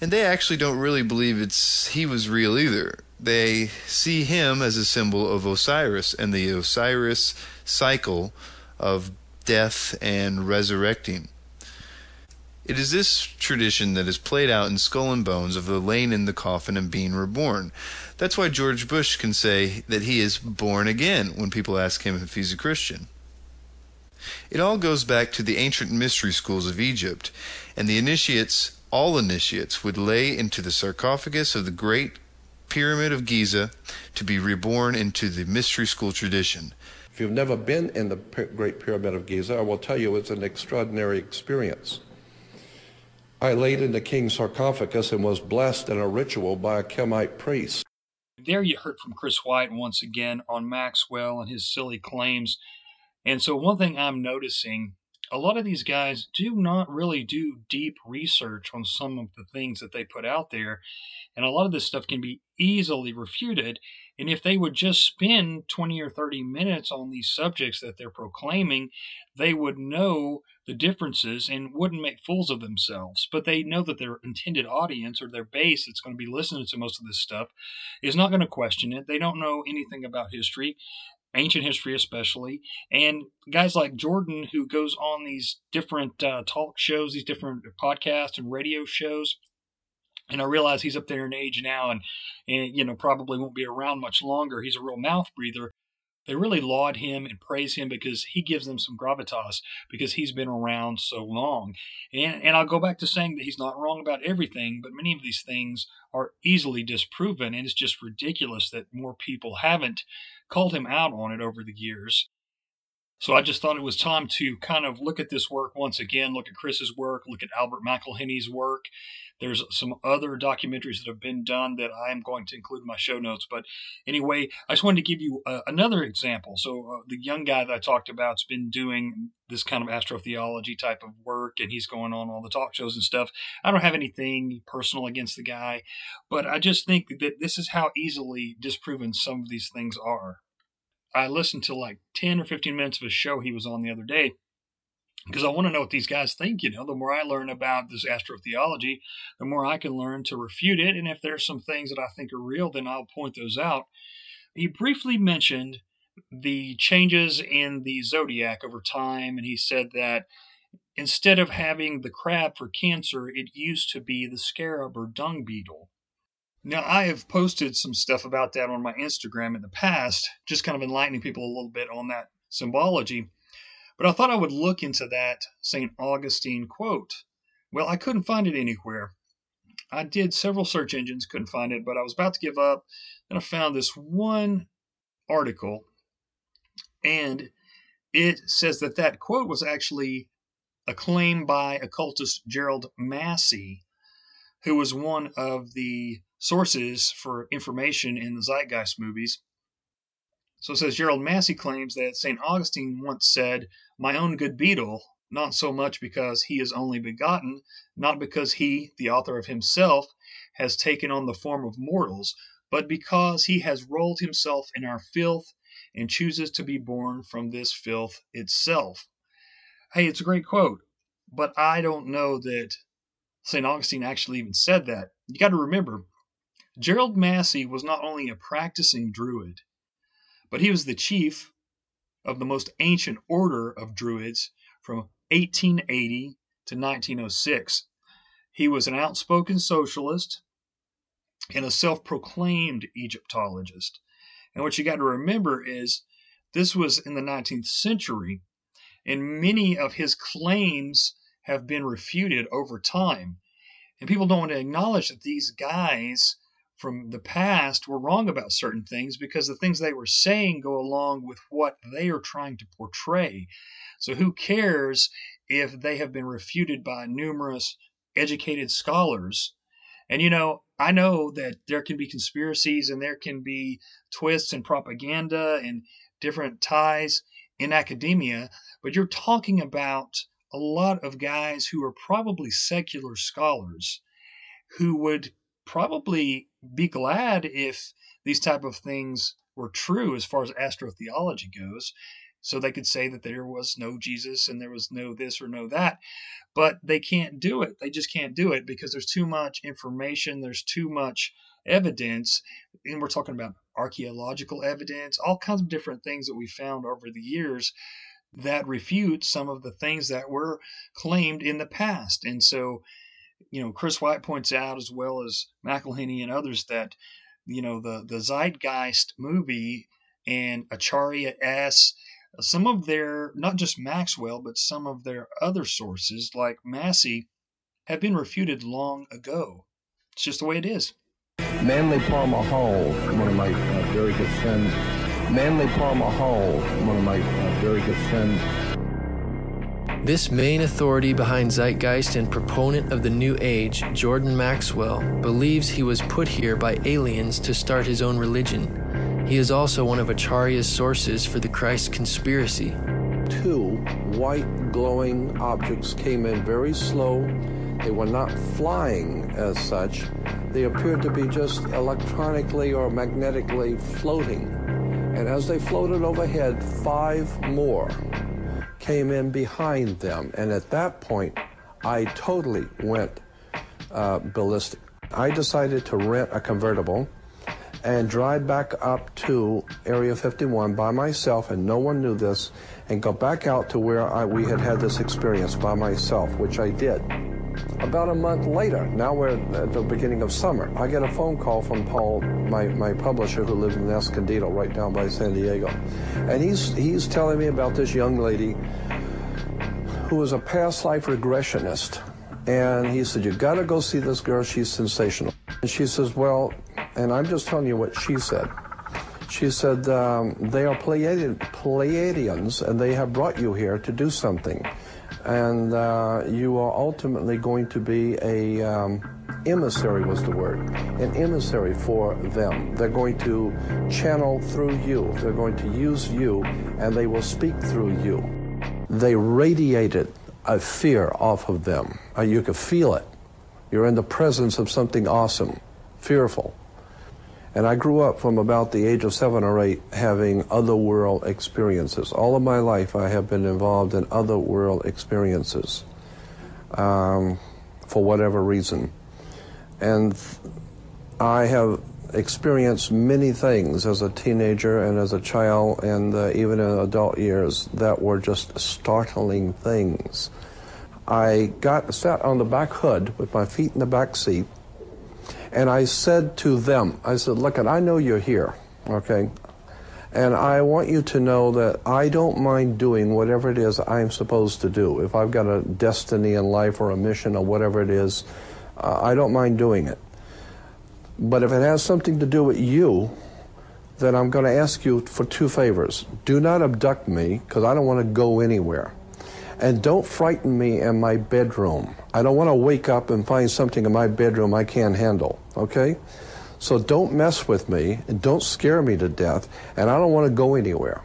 and they actually don't really believe it's he was real either. They see him as a symbol of Osiris and the Osiris cycle of death and resurrecting. It is this tradition that is played out in Skull and Bones of the laying in the coffin and being reborn. That's why George Bush can say that he is born again when people ask him if he's a Christian. It all goes back to the ancient mystery schools of Egypt, and the initiates, all initiates, would lay into the sarcophagus of the great pyramid of Giza to be reborn into the mystery school tradition. If you've never been in the Great Pyramid of Giza, I will tell you it's an extraordinary experience. I laid in the king's sarcophagus and was blessed in a ritual by a Kemite priest. There you heard from Chris White once again on Maxwell and his silly claims. And so, one thing I'm noticing a lot of these guys do not really do deep research on some of the things that they put out there. And a lot of this stuff can be easily refuted. And if they would just spend 20 or 30 minutes on these subjects that they're proclaiming, they would know the differences and wouldn't make fools of themselves. But they know that their intended audience or their base that's going to be listening to most of this stuff is not going to question it. They don't know anything about history ancient history especially and guys like jordan who goes on these different uh, talk shows these different podcasts and radio shows and i realize he's up there in age now and, and you know probably won't be around much longer he's a real mouth breather they really laud him and praise him because he gives them some gravitas because he's been around so long. And, and I'll go back to saying that he's not wrong about everything, but many of these things are easily disproven. And it's just ridiculous that more people haven't called him out on it over the years. So I just thought it was time to kind of look at this work once again, look at Chris's work, look at Albert McIlhenny's work. There's some other documentaries that have been done that I'm going to include in my show notes. But anyway, I just wanted to give you uh, another example. So uh, the young guy that I talked about's been doing this kind of astrotheology type of work, and he's going on all the talk shows and stuff. I don't have anything personal against the guy, but I just think that this is how easily disproven some of these things are. I listened to like 10 or 15 minutes of a show he was on the other day because I want to know what these guys think. You know, the more I learn about this astrotheology, the more I can learn to refute it. And if there's some things that I think are real, then I'll point those out. He briefly mentioned the changes in the zodiac over time, and he said that instead of having the crab for Cancer, it used to be the scarab or dung beetle. Now, I have posted some stuff about that on my Instagram in the past, just kind of enlightening people a little bit on that symbology. But I thought I would look into that St. Augustine quote. Well, I couldn't find it anywhere. I did several search engines, couldn't find it, but I was about to give up. and I found this one article, and it says that that quote was actually a claim by occultist Gerald Massey, who was one of the sources for information in the Zeitgeist movies. So it says Gerald Massey claims that St. Augustine once said, My own good beetle, not so much because he is only begotten, not because he, the author of himself, has taken on the form of mortals, but because he has rolled himself in our filth and chooses to be born from this filth itself. Hey, it's a great quote, but I don't know that St. Augustine actually even said that. You got to remember, Gerald Massey was not only a practicing Druid, but he was the chief of the most ancient order of Druids from 1880 to 1906. He was an outspoken socialist and a self proclaimed Egyptologist. And what you got to remember is this was in the 19th century, and many of his claims have been refuted over time. And people don't want to acknowledge that these guys from the past were wrong about certain things because the things they were saying go along with what they are trying to portray. So who cares if they have been refuted by numerous educated scholars And you know, I know that there can be conspiracies and there can be twists and propaganda and different ties in academia, but you're talking about a lot of guys who are probably secular scholars who would probably be glad if these type of things were true as far as astrotheology goes so they could say that there was no Jesus and there was no this or no that. But they can't do it. They just can't do it because there's too much information there's too much evidence and we're talking about archaeological evidence all kinds of different things that we found over the years that refute some of the things that were claimed in the past. And so you know, Chris White points out as well as McIlhenny and others that, you know, the the Zeitgeist movie and Acharya S, some of their not just Maxwell, but some of their other sources like Massey have been refuted long ago. It's just the way it is. Manly Palmer Hall, one of my uh, very good friends. Manly Palmer Hall, one of my uh, very good friends. This main authority behind Zeitgeist and proponent of the New Age, Jordan Maxwell, believes he was put here by aliens to start his own religion. He is also one of Acharya's sources for the Christ conspiracy. Two white glowing objects came in very slow. They were not flying as such. They appeared to be just electronically or magnetically floating. And as they floated overhead, five more came in behind them. And at that point, I totally went uh, ballistic. I decided to rent a convertible and drive back up to Area 51 by myself, and no one knew this, and go back out to where I, we had had this experience by myself, which I did. About a month later, now we're at the beginning of summer, I get a phone call from Paul, my, my publisher who lives in Escondido, right down by San Diego. And he's, he's telling me about this young lady who was a past life regressionist. And he said, You got to go see this girl. She's sensational. And she says, Well, and I'm just telling you what she said. She said, um, They are Pleiadian, Pleiadians, and they have brought you here to do something. And uh, you are ultimately going to be a um, emissary, was the word, an emissary for them. They're going to channel through you, they're going to use you, and they will speak through you they radiated a fear off of them. Uh, you could feel it. You're in the presence of something awesome, fearful. And I grew up from about the age of seven or eight having otherworld experiences. All of my life, I have been involved in otherworld experiences um, for whatever reason. And I have experienced many things as a teenager and as a child and uh, even in adult years that were just startling things. I got sat on the back hood with my feet in the back seat, and I said to them, I said, "Look, I know you're here, okay, and I want you to know that I don't mind doing whatever it is I'm supposed to do. If I've got a destiny in life or a mission or whatever it is, uh, I don't mind doing it." But if it has something to do with you, then I'm going to ask you for two favors. Do not abduct me, because I don't want to go anywhere. And don't frighten me in my bedroom. I don't want to wake up and find something in my bedroom I can't handle, okay? So don't mess with me and don't scare me to death, and I don't want to go anywhere.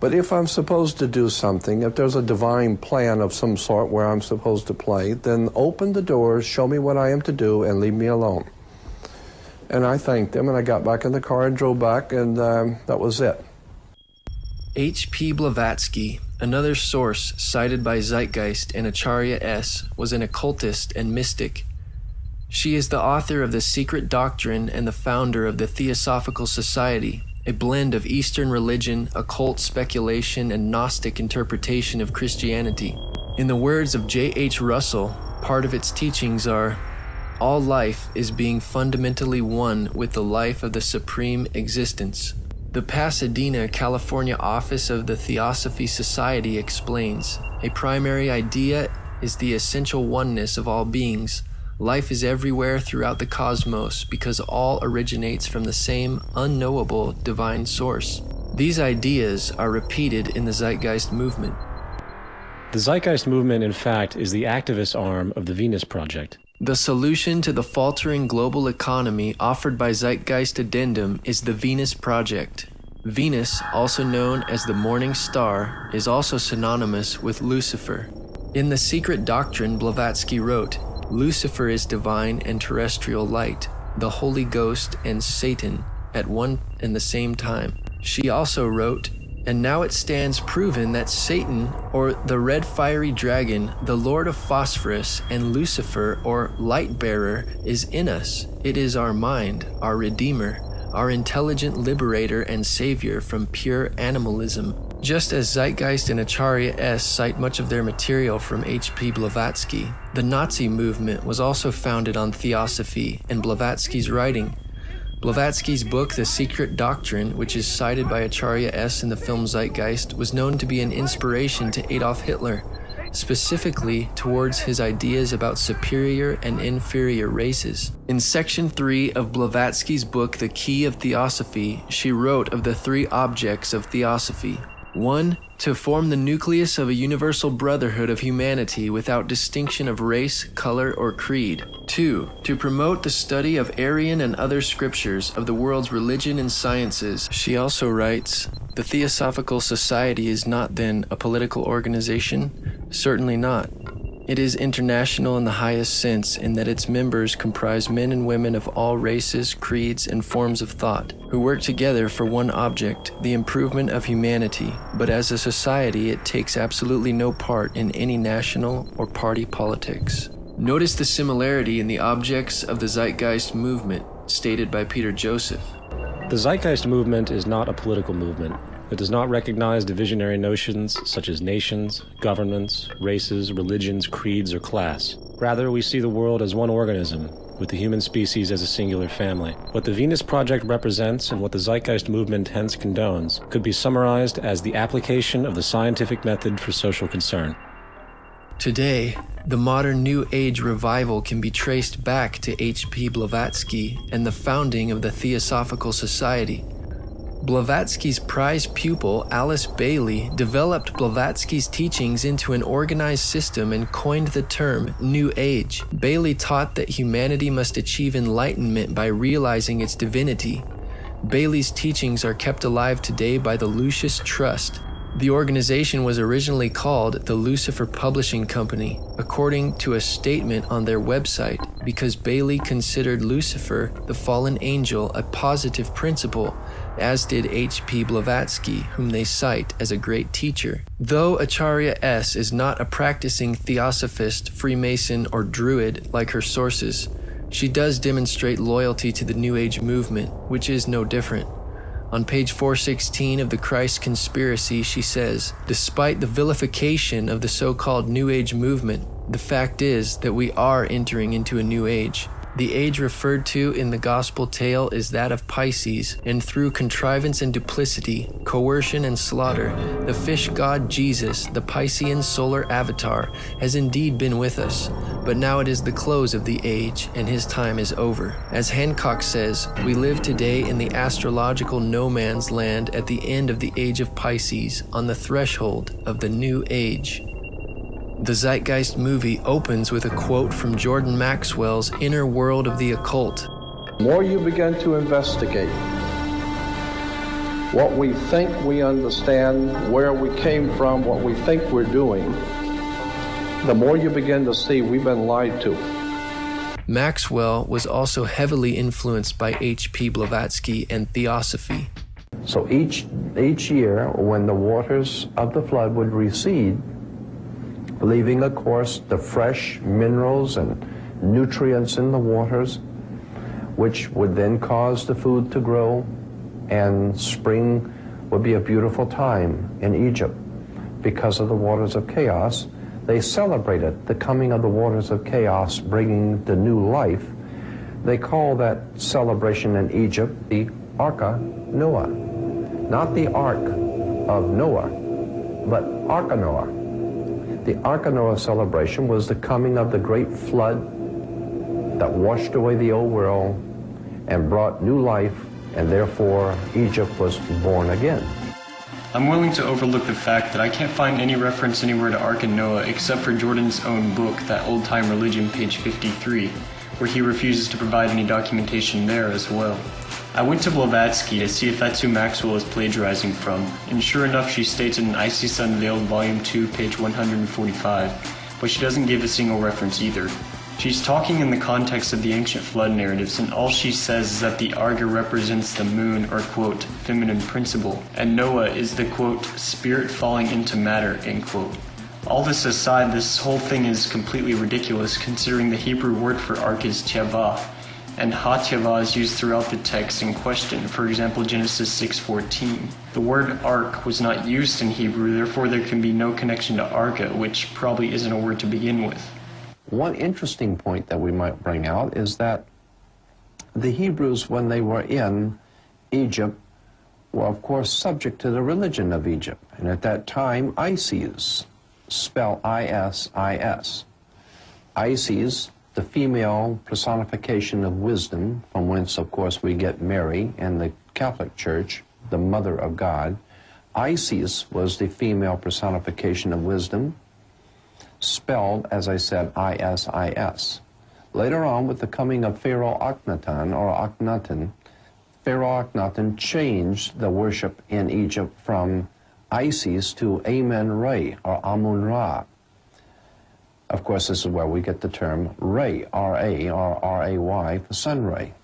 But if I'm supposed to do something, if there's a divine plan of some sort where I'm supposed to play, then open the doors, show me what I am to do, and leave me alone. And I thanked them, and I got back in the car and drove back, and um, that was it. H.P. Blavatsky, another source cited by Zeitgeist and Acharya S., was an occultist and mystic. She is the author of The Secret Doctrine and the founder of the Theosophical Society, a blend of Eastern religion, occult speculation, and Gnostic interpretation of Christianity. In the words of J.H. Russell, part of its teachings are all life is being fundamentally one with the life of the supreme existence. The Pasadena, California office of the Theosophy Society explains a primary idea is the essential oneness of all beings. Life is everywhere throughout the cosmos because all originates from the same unknowable divine source. These ideas are repeated in the Zeitgeist movement. The Zeitgeist movement, in fact, is the activist arm of the Venus Project. The solution to the faltering global economy offered by Zeitgeist Addendum is the Venus Project. Venus, also known as the morning star, is also synonymous with Lucifer. In The Secret Doctrine, Blavatsky wrote Lucifer is divine and terrestrial light, the Holy Ghost and Satan at one and the same time. She also wrote, and now it stands proven that Satan, or the red fiery dragon, the lord of phosphorus, and Lucifer, or light bearer, is in us. It is our mind, our redeemer, our intelligent liberator and savior from pure animalism. Just as Zeitgeist and Acharya S cite much of their material from H.P. Blavatsky, the Nazi movement was also founded on theosophy and Blavatsky's writing. Blavatsky's book, The Secret Doctrine, which is cited by Acharya S. in the film Zeitgeist, was known to be an inspiration to Adolf Hitler, specifically towards his ideas about superior and inferior races. In section 3 of Blavatsky's book, The Key of Theosophy, she wrote of the three objects of theosophy 1. To form the nucleus of a universal brotherhood of humanity without distinction of race, color, or creed. 2. To promote the study of Aryan and other scriptures of the world's religion and sciences. She also writes The Theosophical Society is not then a political organization? Certainly not. It is international in the highest sense in that its members comprise men and women of all races, creeds, and forms of thought, who work together for one object, the improvement of humanity. But as a society, it takes absolutely no part in any national or party politics. Notice the similarity in the objects of the Zeitgeist movement, stated by Peter Joseph. The Zeitgeist movement is not a political movement. It does not recognize divisionary notions such as nations, governments, races, religions, creeds, or class. Rather, we see the world as one organism, with the human species as a singular family. What the Venus Project represents and what the Zeitgeist movement hence condones could be summarized as the application of the scientific method for social concern. Today, the modern New Age revival can be traced back to H.P. Blavatsky and the founding of the Theosophical Society. Blavatsky's prize pupil, Alice Bailey, developed Blavatsky's teachings into an organized system and coined the term New Age. Bailey taught that humanity must achieve enlightenment by realizing its divinity. Bailey's teachings are kept alive today by the Lucis Trust. The organization was originally called the Lucifer Publishing Company, according to a statement on their website, because Bailey considered Lucifer, the fallen angel, a positive principle as did H.P. Blavatsky, whom they cite as a great teacher. Though Acharya S. is not a practicing theosophist, Freemason, or Druid like her sources, she does demonstrate loyalty to the New Age movement, which is no different. On page 416 of The Christ Conspiracy, she says Despite the vilification of the so called New Age movement, the fact is that we are entering into a new age. The age referred to in the gospel tale is that of Pisces, and through contrivance and duplicity, coercion and slaughter, the fish god Jesus, the Piscean solar avatar, has indeed been with us. But now it is the close of the age, and his time is over. As Hancock says, we live today in the astrological no man's land at the end of the age of Pisces, on the threshold of the new age. The Zeitgeist movie opens with a quote from Jordan Maxwell's Inner World of the Occult. The more you begin to investigate what we think we understand, where we came from, what we think we're doing, the more you begin to see we've been lied to. Maxwell was also heavily influenced by H.P. Blavatsky and Theosophy. So each, each year, when the waters of the flood would recede, leaving, of course, the fresh minerals and nutrients in the waters, which would then cause the food to grow, and spring would be a beautiful time in Egypt because of the waters of chaos. They celebrated the coming of the waters of chaos, bringing the new life. They call that celebration in Egypt the Arca Noah. Not the Ark of Noah, but Arca Noah. The Arca Noah celebration was the coming of the great flood that washed away the old world and brought new life, and therefore Egypt was born again. I'm willing to overlook the fact that I can't find any reference anywhere to Ark and Noah except for Jordan's own book, That Old Time Religion, page 53, where he refuses to provide any documentation there as well. I went to Blavatsky to see if that's who Maxwell is plagiarizing from, and sure enough, she states in Isis Unveiled, Volume 2, page 145, but she doesn't give a single reference either. She's talking in the context of the ancient flood narratives, and all she says is that the Arga represents the moon or, quote, feminine principle, and Noah is the, quote, spirit falling into matter, end quote. All this aside, this whole thing is completely ridiculous considering the Hebrew word for ark is tyavah, and ha-tyavah is used throughout the text in question, for example Genesis 6.14. The word ark was not used in Hebrew, therefore there can be no connection to arka, which probably isn't a word to begin with. One interesting point that we might bring out is that the Hebrews, when they were in Egypt, were of course subject to the religion of Egypt. And at that time, Isis, spell I-S-I-S. Isis, the female personification of wisdom, from whence, of course, we get Mary and the Catholic Church, the Mother of God. Isis was the female personification of wisdom, spelled, as I said, I-S-I-S. Later on, with the coming of Pharaoh Akhenaten, or Akhenaten, Pharaoh Akhenaten changed the worship in Egypt from Isis to Amen Re, or Amun Ra. Of course, this is where we get the term Ray, R-A, or R-A-Y, for sun ray.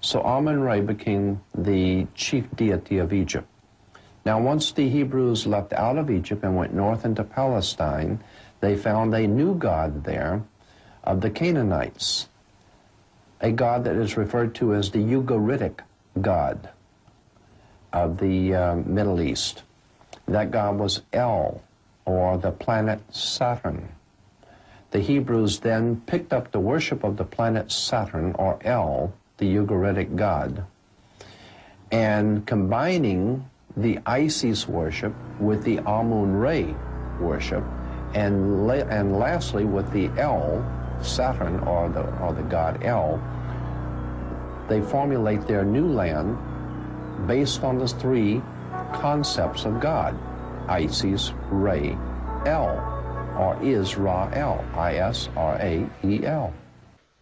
So Amun Re became the chief deity of Egypt. Now, once the Hebrews left out of Egypt and went north into Palestine, they found a new god there of the Canaanites, a god that is referred to as the Ugaritic god of the uh, Middle East. That god was El, or the planet Saturn. The Hebrews then picked up the worship of the planet Saturn, or El, the Ugaritic god, and combining the Isis worship with the Amun Re worship, and, la- and lastly with the El, Saturn, or the, or the god El, they formulate their new land based on the three concepts of God Isis, Re, El, or Israel, I S R A E L.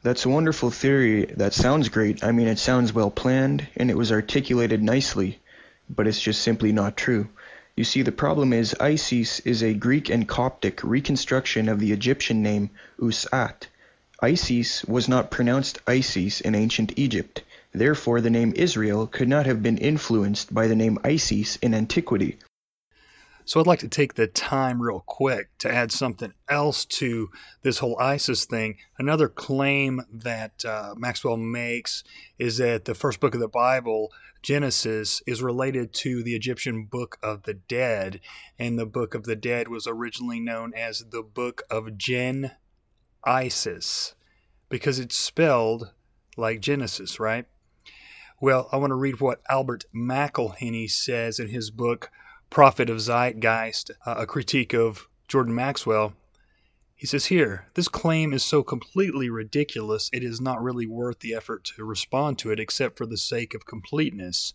That's a wonderful theory. That sounds great. I mean, it sounds well planned and it was articulated nicely, but it's just simply not true. You see, the problem is Isis is a Greek and Coptic reconstruction of the Egyptian name Usat. Isis was not pronounced Isis in ancient Egypt. Therefore, the name Israel could not have been influenced by the name Isis in antiquity. So I'd like to take the time real quick to add something else to this whole ISIS thing. Another claim that uh, Maxwell makes is that the first book of the Bible, Genesis, is related to the Egyptian Book of the Dead, and the Book of the Dead was originally known as the Book of Gen Isis because it's spelled like Genesis, right? Well, I want to read what Albert McIlhenny says in his book Prophet of Zeitgeist, uh, a critique of Jordan Maxwell. He says here, this claim is so completely ridiculous it is not really worth the effort to respond to it except for the sake of completeness.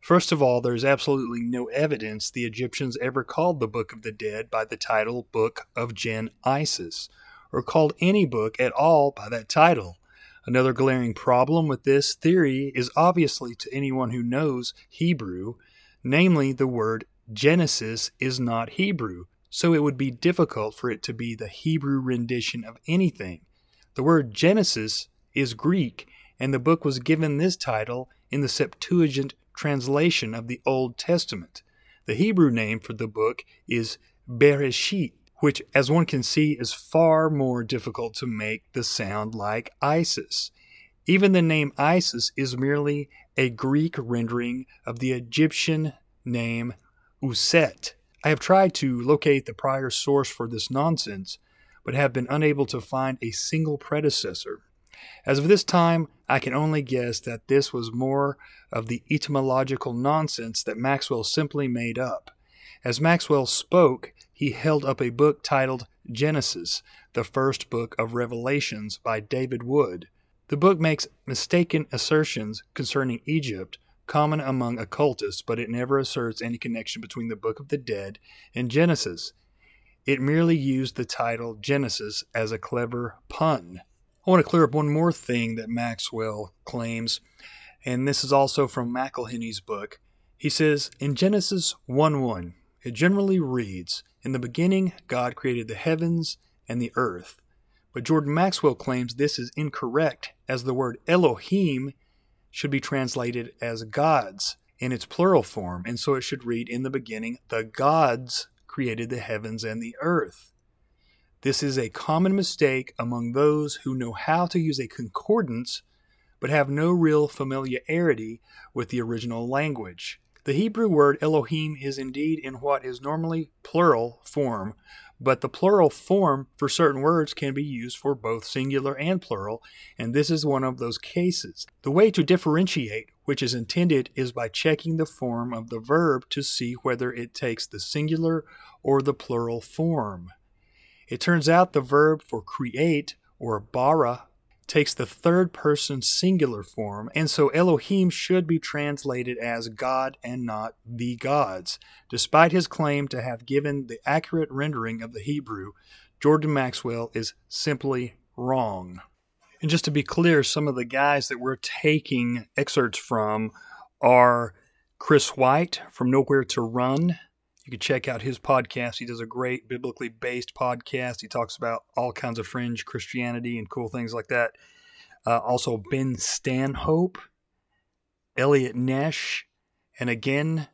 First of all, there is absolutely no evidence the Egyptians ever called the Book of the Dead by the title Book of Gen Isis, or called any book at all by that title. Another glaring problem with this theory is obviously to anyone who knows Hebrew, namely the word Genesis is not Hebrew, so it would be difficult for it to be the Hebrew rendition of anything. The word Genesis is Greek, and the book was given this title in the Septuagint translation of the Old Testament. The Hebrew name for the book is Bereshit, which, as one can see, is far more difficult to make the sound like Isis. Even the name Isis is merely a Greek rendering of the Egyptian name Uset. I have tried to locate the prior source for this nonsense, but have been unable to find a single predecessor. As of this time, I can only guess that this was more of the etymological nonsense that Maxwell simply made up. As Maxwell spoke, he held up a book titled Genesis, the first book of Revelations by David Wood. The book makes mistaken assertions concerning Egypt, common among occultists, but it never asserts any connection between the Book of the Dead and Genesis. It merely used the title Genesis as a clever pun. I want to clear up one more thing that Maxwell claims, and this is also from McIlhenny's book. He says, In Genesis 1 1, it generally reads, In the beginning, God created the heavens and the earth. But Jordan Maxwell claims this is incorrect, as the word Elohim should be translated as gods in its plural form, and so it should read, In the beginning, the gods created the heavens and the earth. This is a common mistake among those who know how to use a concordance but have no real familiarity with the original language. The Hebrew word Elohim is indeed in what is normally plural form, but the plural form for certain words can be used for both singular and plural, and this is one of those cases. The way to differentiate which is intended is by checking the form of the verb to see whether it takes the singular or the plural form. It turns out the verb for create, or bara, takes the third person singular form, and so Elohim should be translated as God and not the gods. Despite his claim to have given the accurate rendering of the Hebrew, Jordan Maxwell is simply wrong. And just to be clear, some of the guys that we're taking excerpts from are Chris White from Nowhere to Run. You can check out his podcast. He does a great biblically based podcast. He talks about all kinds of fringe Christianity and cool things like that. Uh, also, Ben Stanhope, Elliot Nesch, and again,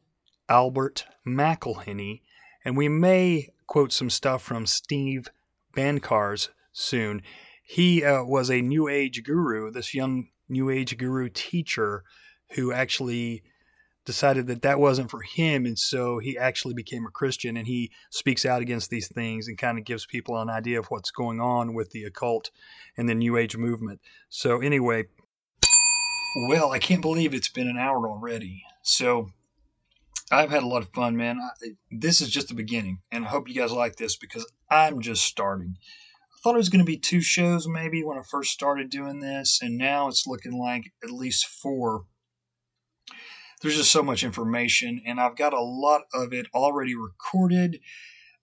Albert McIlhenny. And we may quote some stuff from Steve Bancarz soon. He uh, was a New Age guru, this young New Age guru teacher who actually decided that that wasn't for him. And so he actually became a Christian and he speaks out against these things and kind of gives people an idea of what's going on with the occult and the New Age movement. So, anyway, well, I can't believe it's been an hour already. So, I've had a lot of fun, man. I, this is just the beginning, and I hope you guys like this because I'm just starting. I thought it was going to be two shows maybe when I first started doing this, and now it's looking like at least four. There's just so much information, and I've got a lot of it already recorded,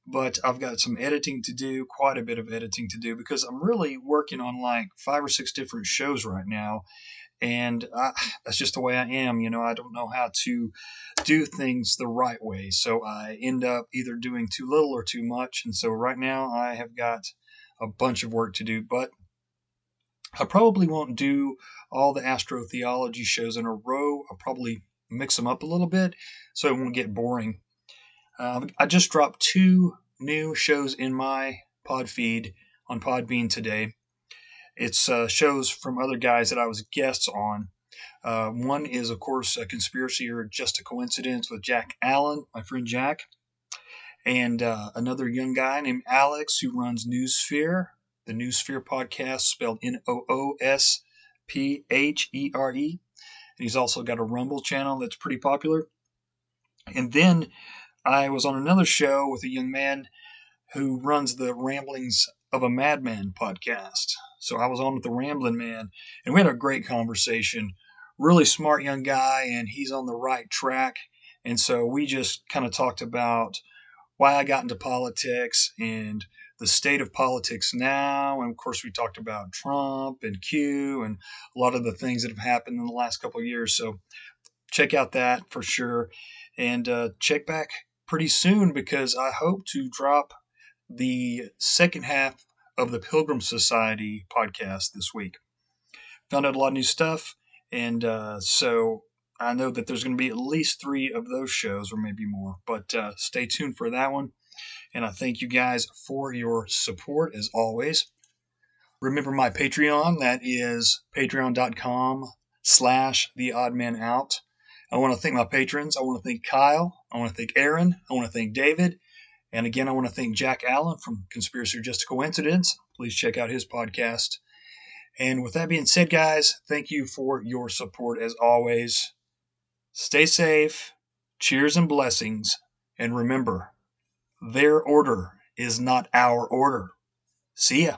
but I've got some editing to do, quite a bit of editing to do, because I'm really working on like five or six different shows right now, and I, that's just the way I am. You know, I don't know how to do things the right way, so I end up either doing too little or too much. And so right now I have got a bunch of work to do, but I probably won't do all the astrotheology shows in a row. I'll probably mix them up a little bit so it won't get boring. Um, I just dropped two new shows in my pod feed on Podbean today. It's uh, shows from other guys that I was guests on. Uh, one is, of course, a conspiracy or just a coincidence with Jack Allen, my friend Jack, and uh, another young guy named Alex who runs Noosphere, the Noosphere podcast, spelled N O O S P H E R E. He's also got a Rumble channel that's pretty popular. And then I was on another show with a young man who runs the Ramblings of a Madman podcast. So I was on with the Rambling Man, and we had a great conversation. Really smart young guy, and he's on the right track. And so we just kind of talked about why I got into politics and the state of politics now. And of course, we talked about Trump and Q and a lot of the things that have happened in the last couple of years. So check out that for sure. And uh, check back pretty soon because I hope to drop the second half of the Pilgrim Society podcast this week. Found out a lot of new stuff, and uh, so I know that there's going to be at least three of those shows, or maybe more. But uh, stay tuned for that one. And I thank you guys for your support as always. Remember my Patreon, that is patreon.com slash the odd man out. I want to thank my patrons. I want to thank Kyle. I want to thank Aaron. I want to thank David. And again, I want to thank Jack Allen from Conspiracy or Just a Coincidence. Please check out his podcast. And with that being said, guys, thank you for your support as always. Stay safe, cheers and blessings, and remember, their order is not our order. See ya.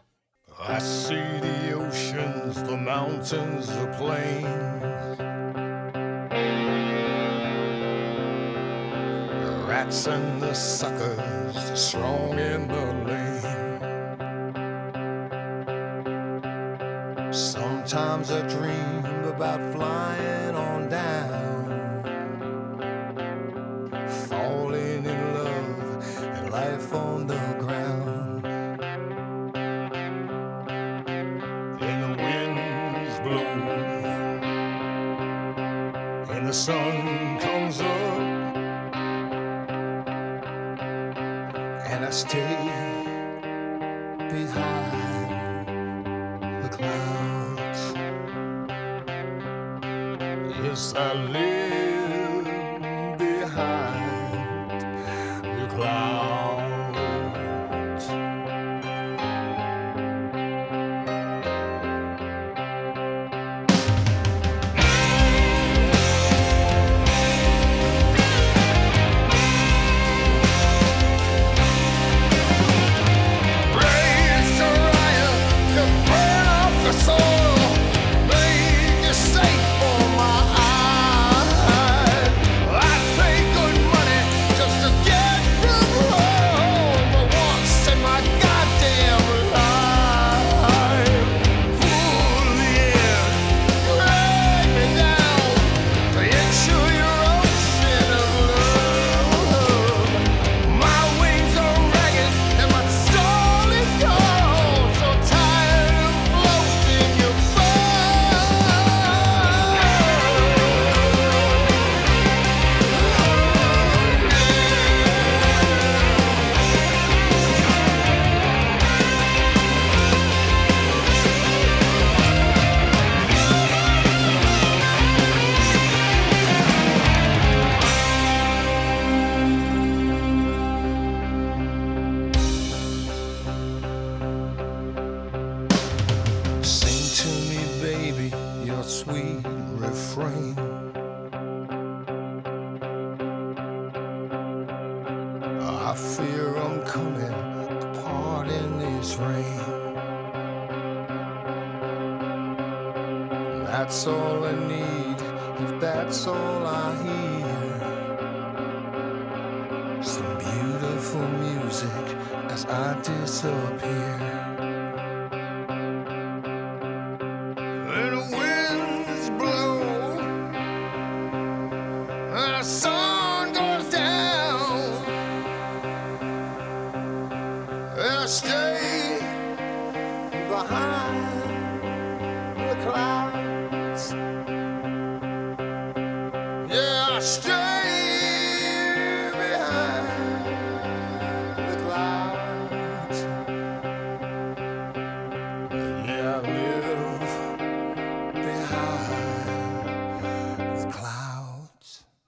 I see the oceans, the mountains, the plains. The rats and the suckers, the strong in the lane. Sometimes I dream about flying. sun comes up and I stay behind the clouds. Yes, I live.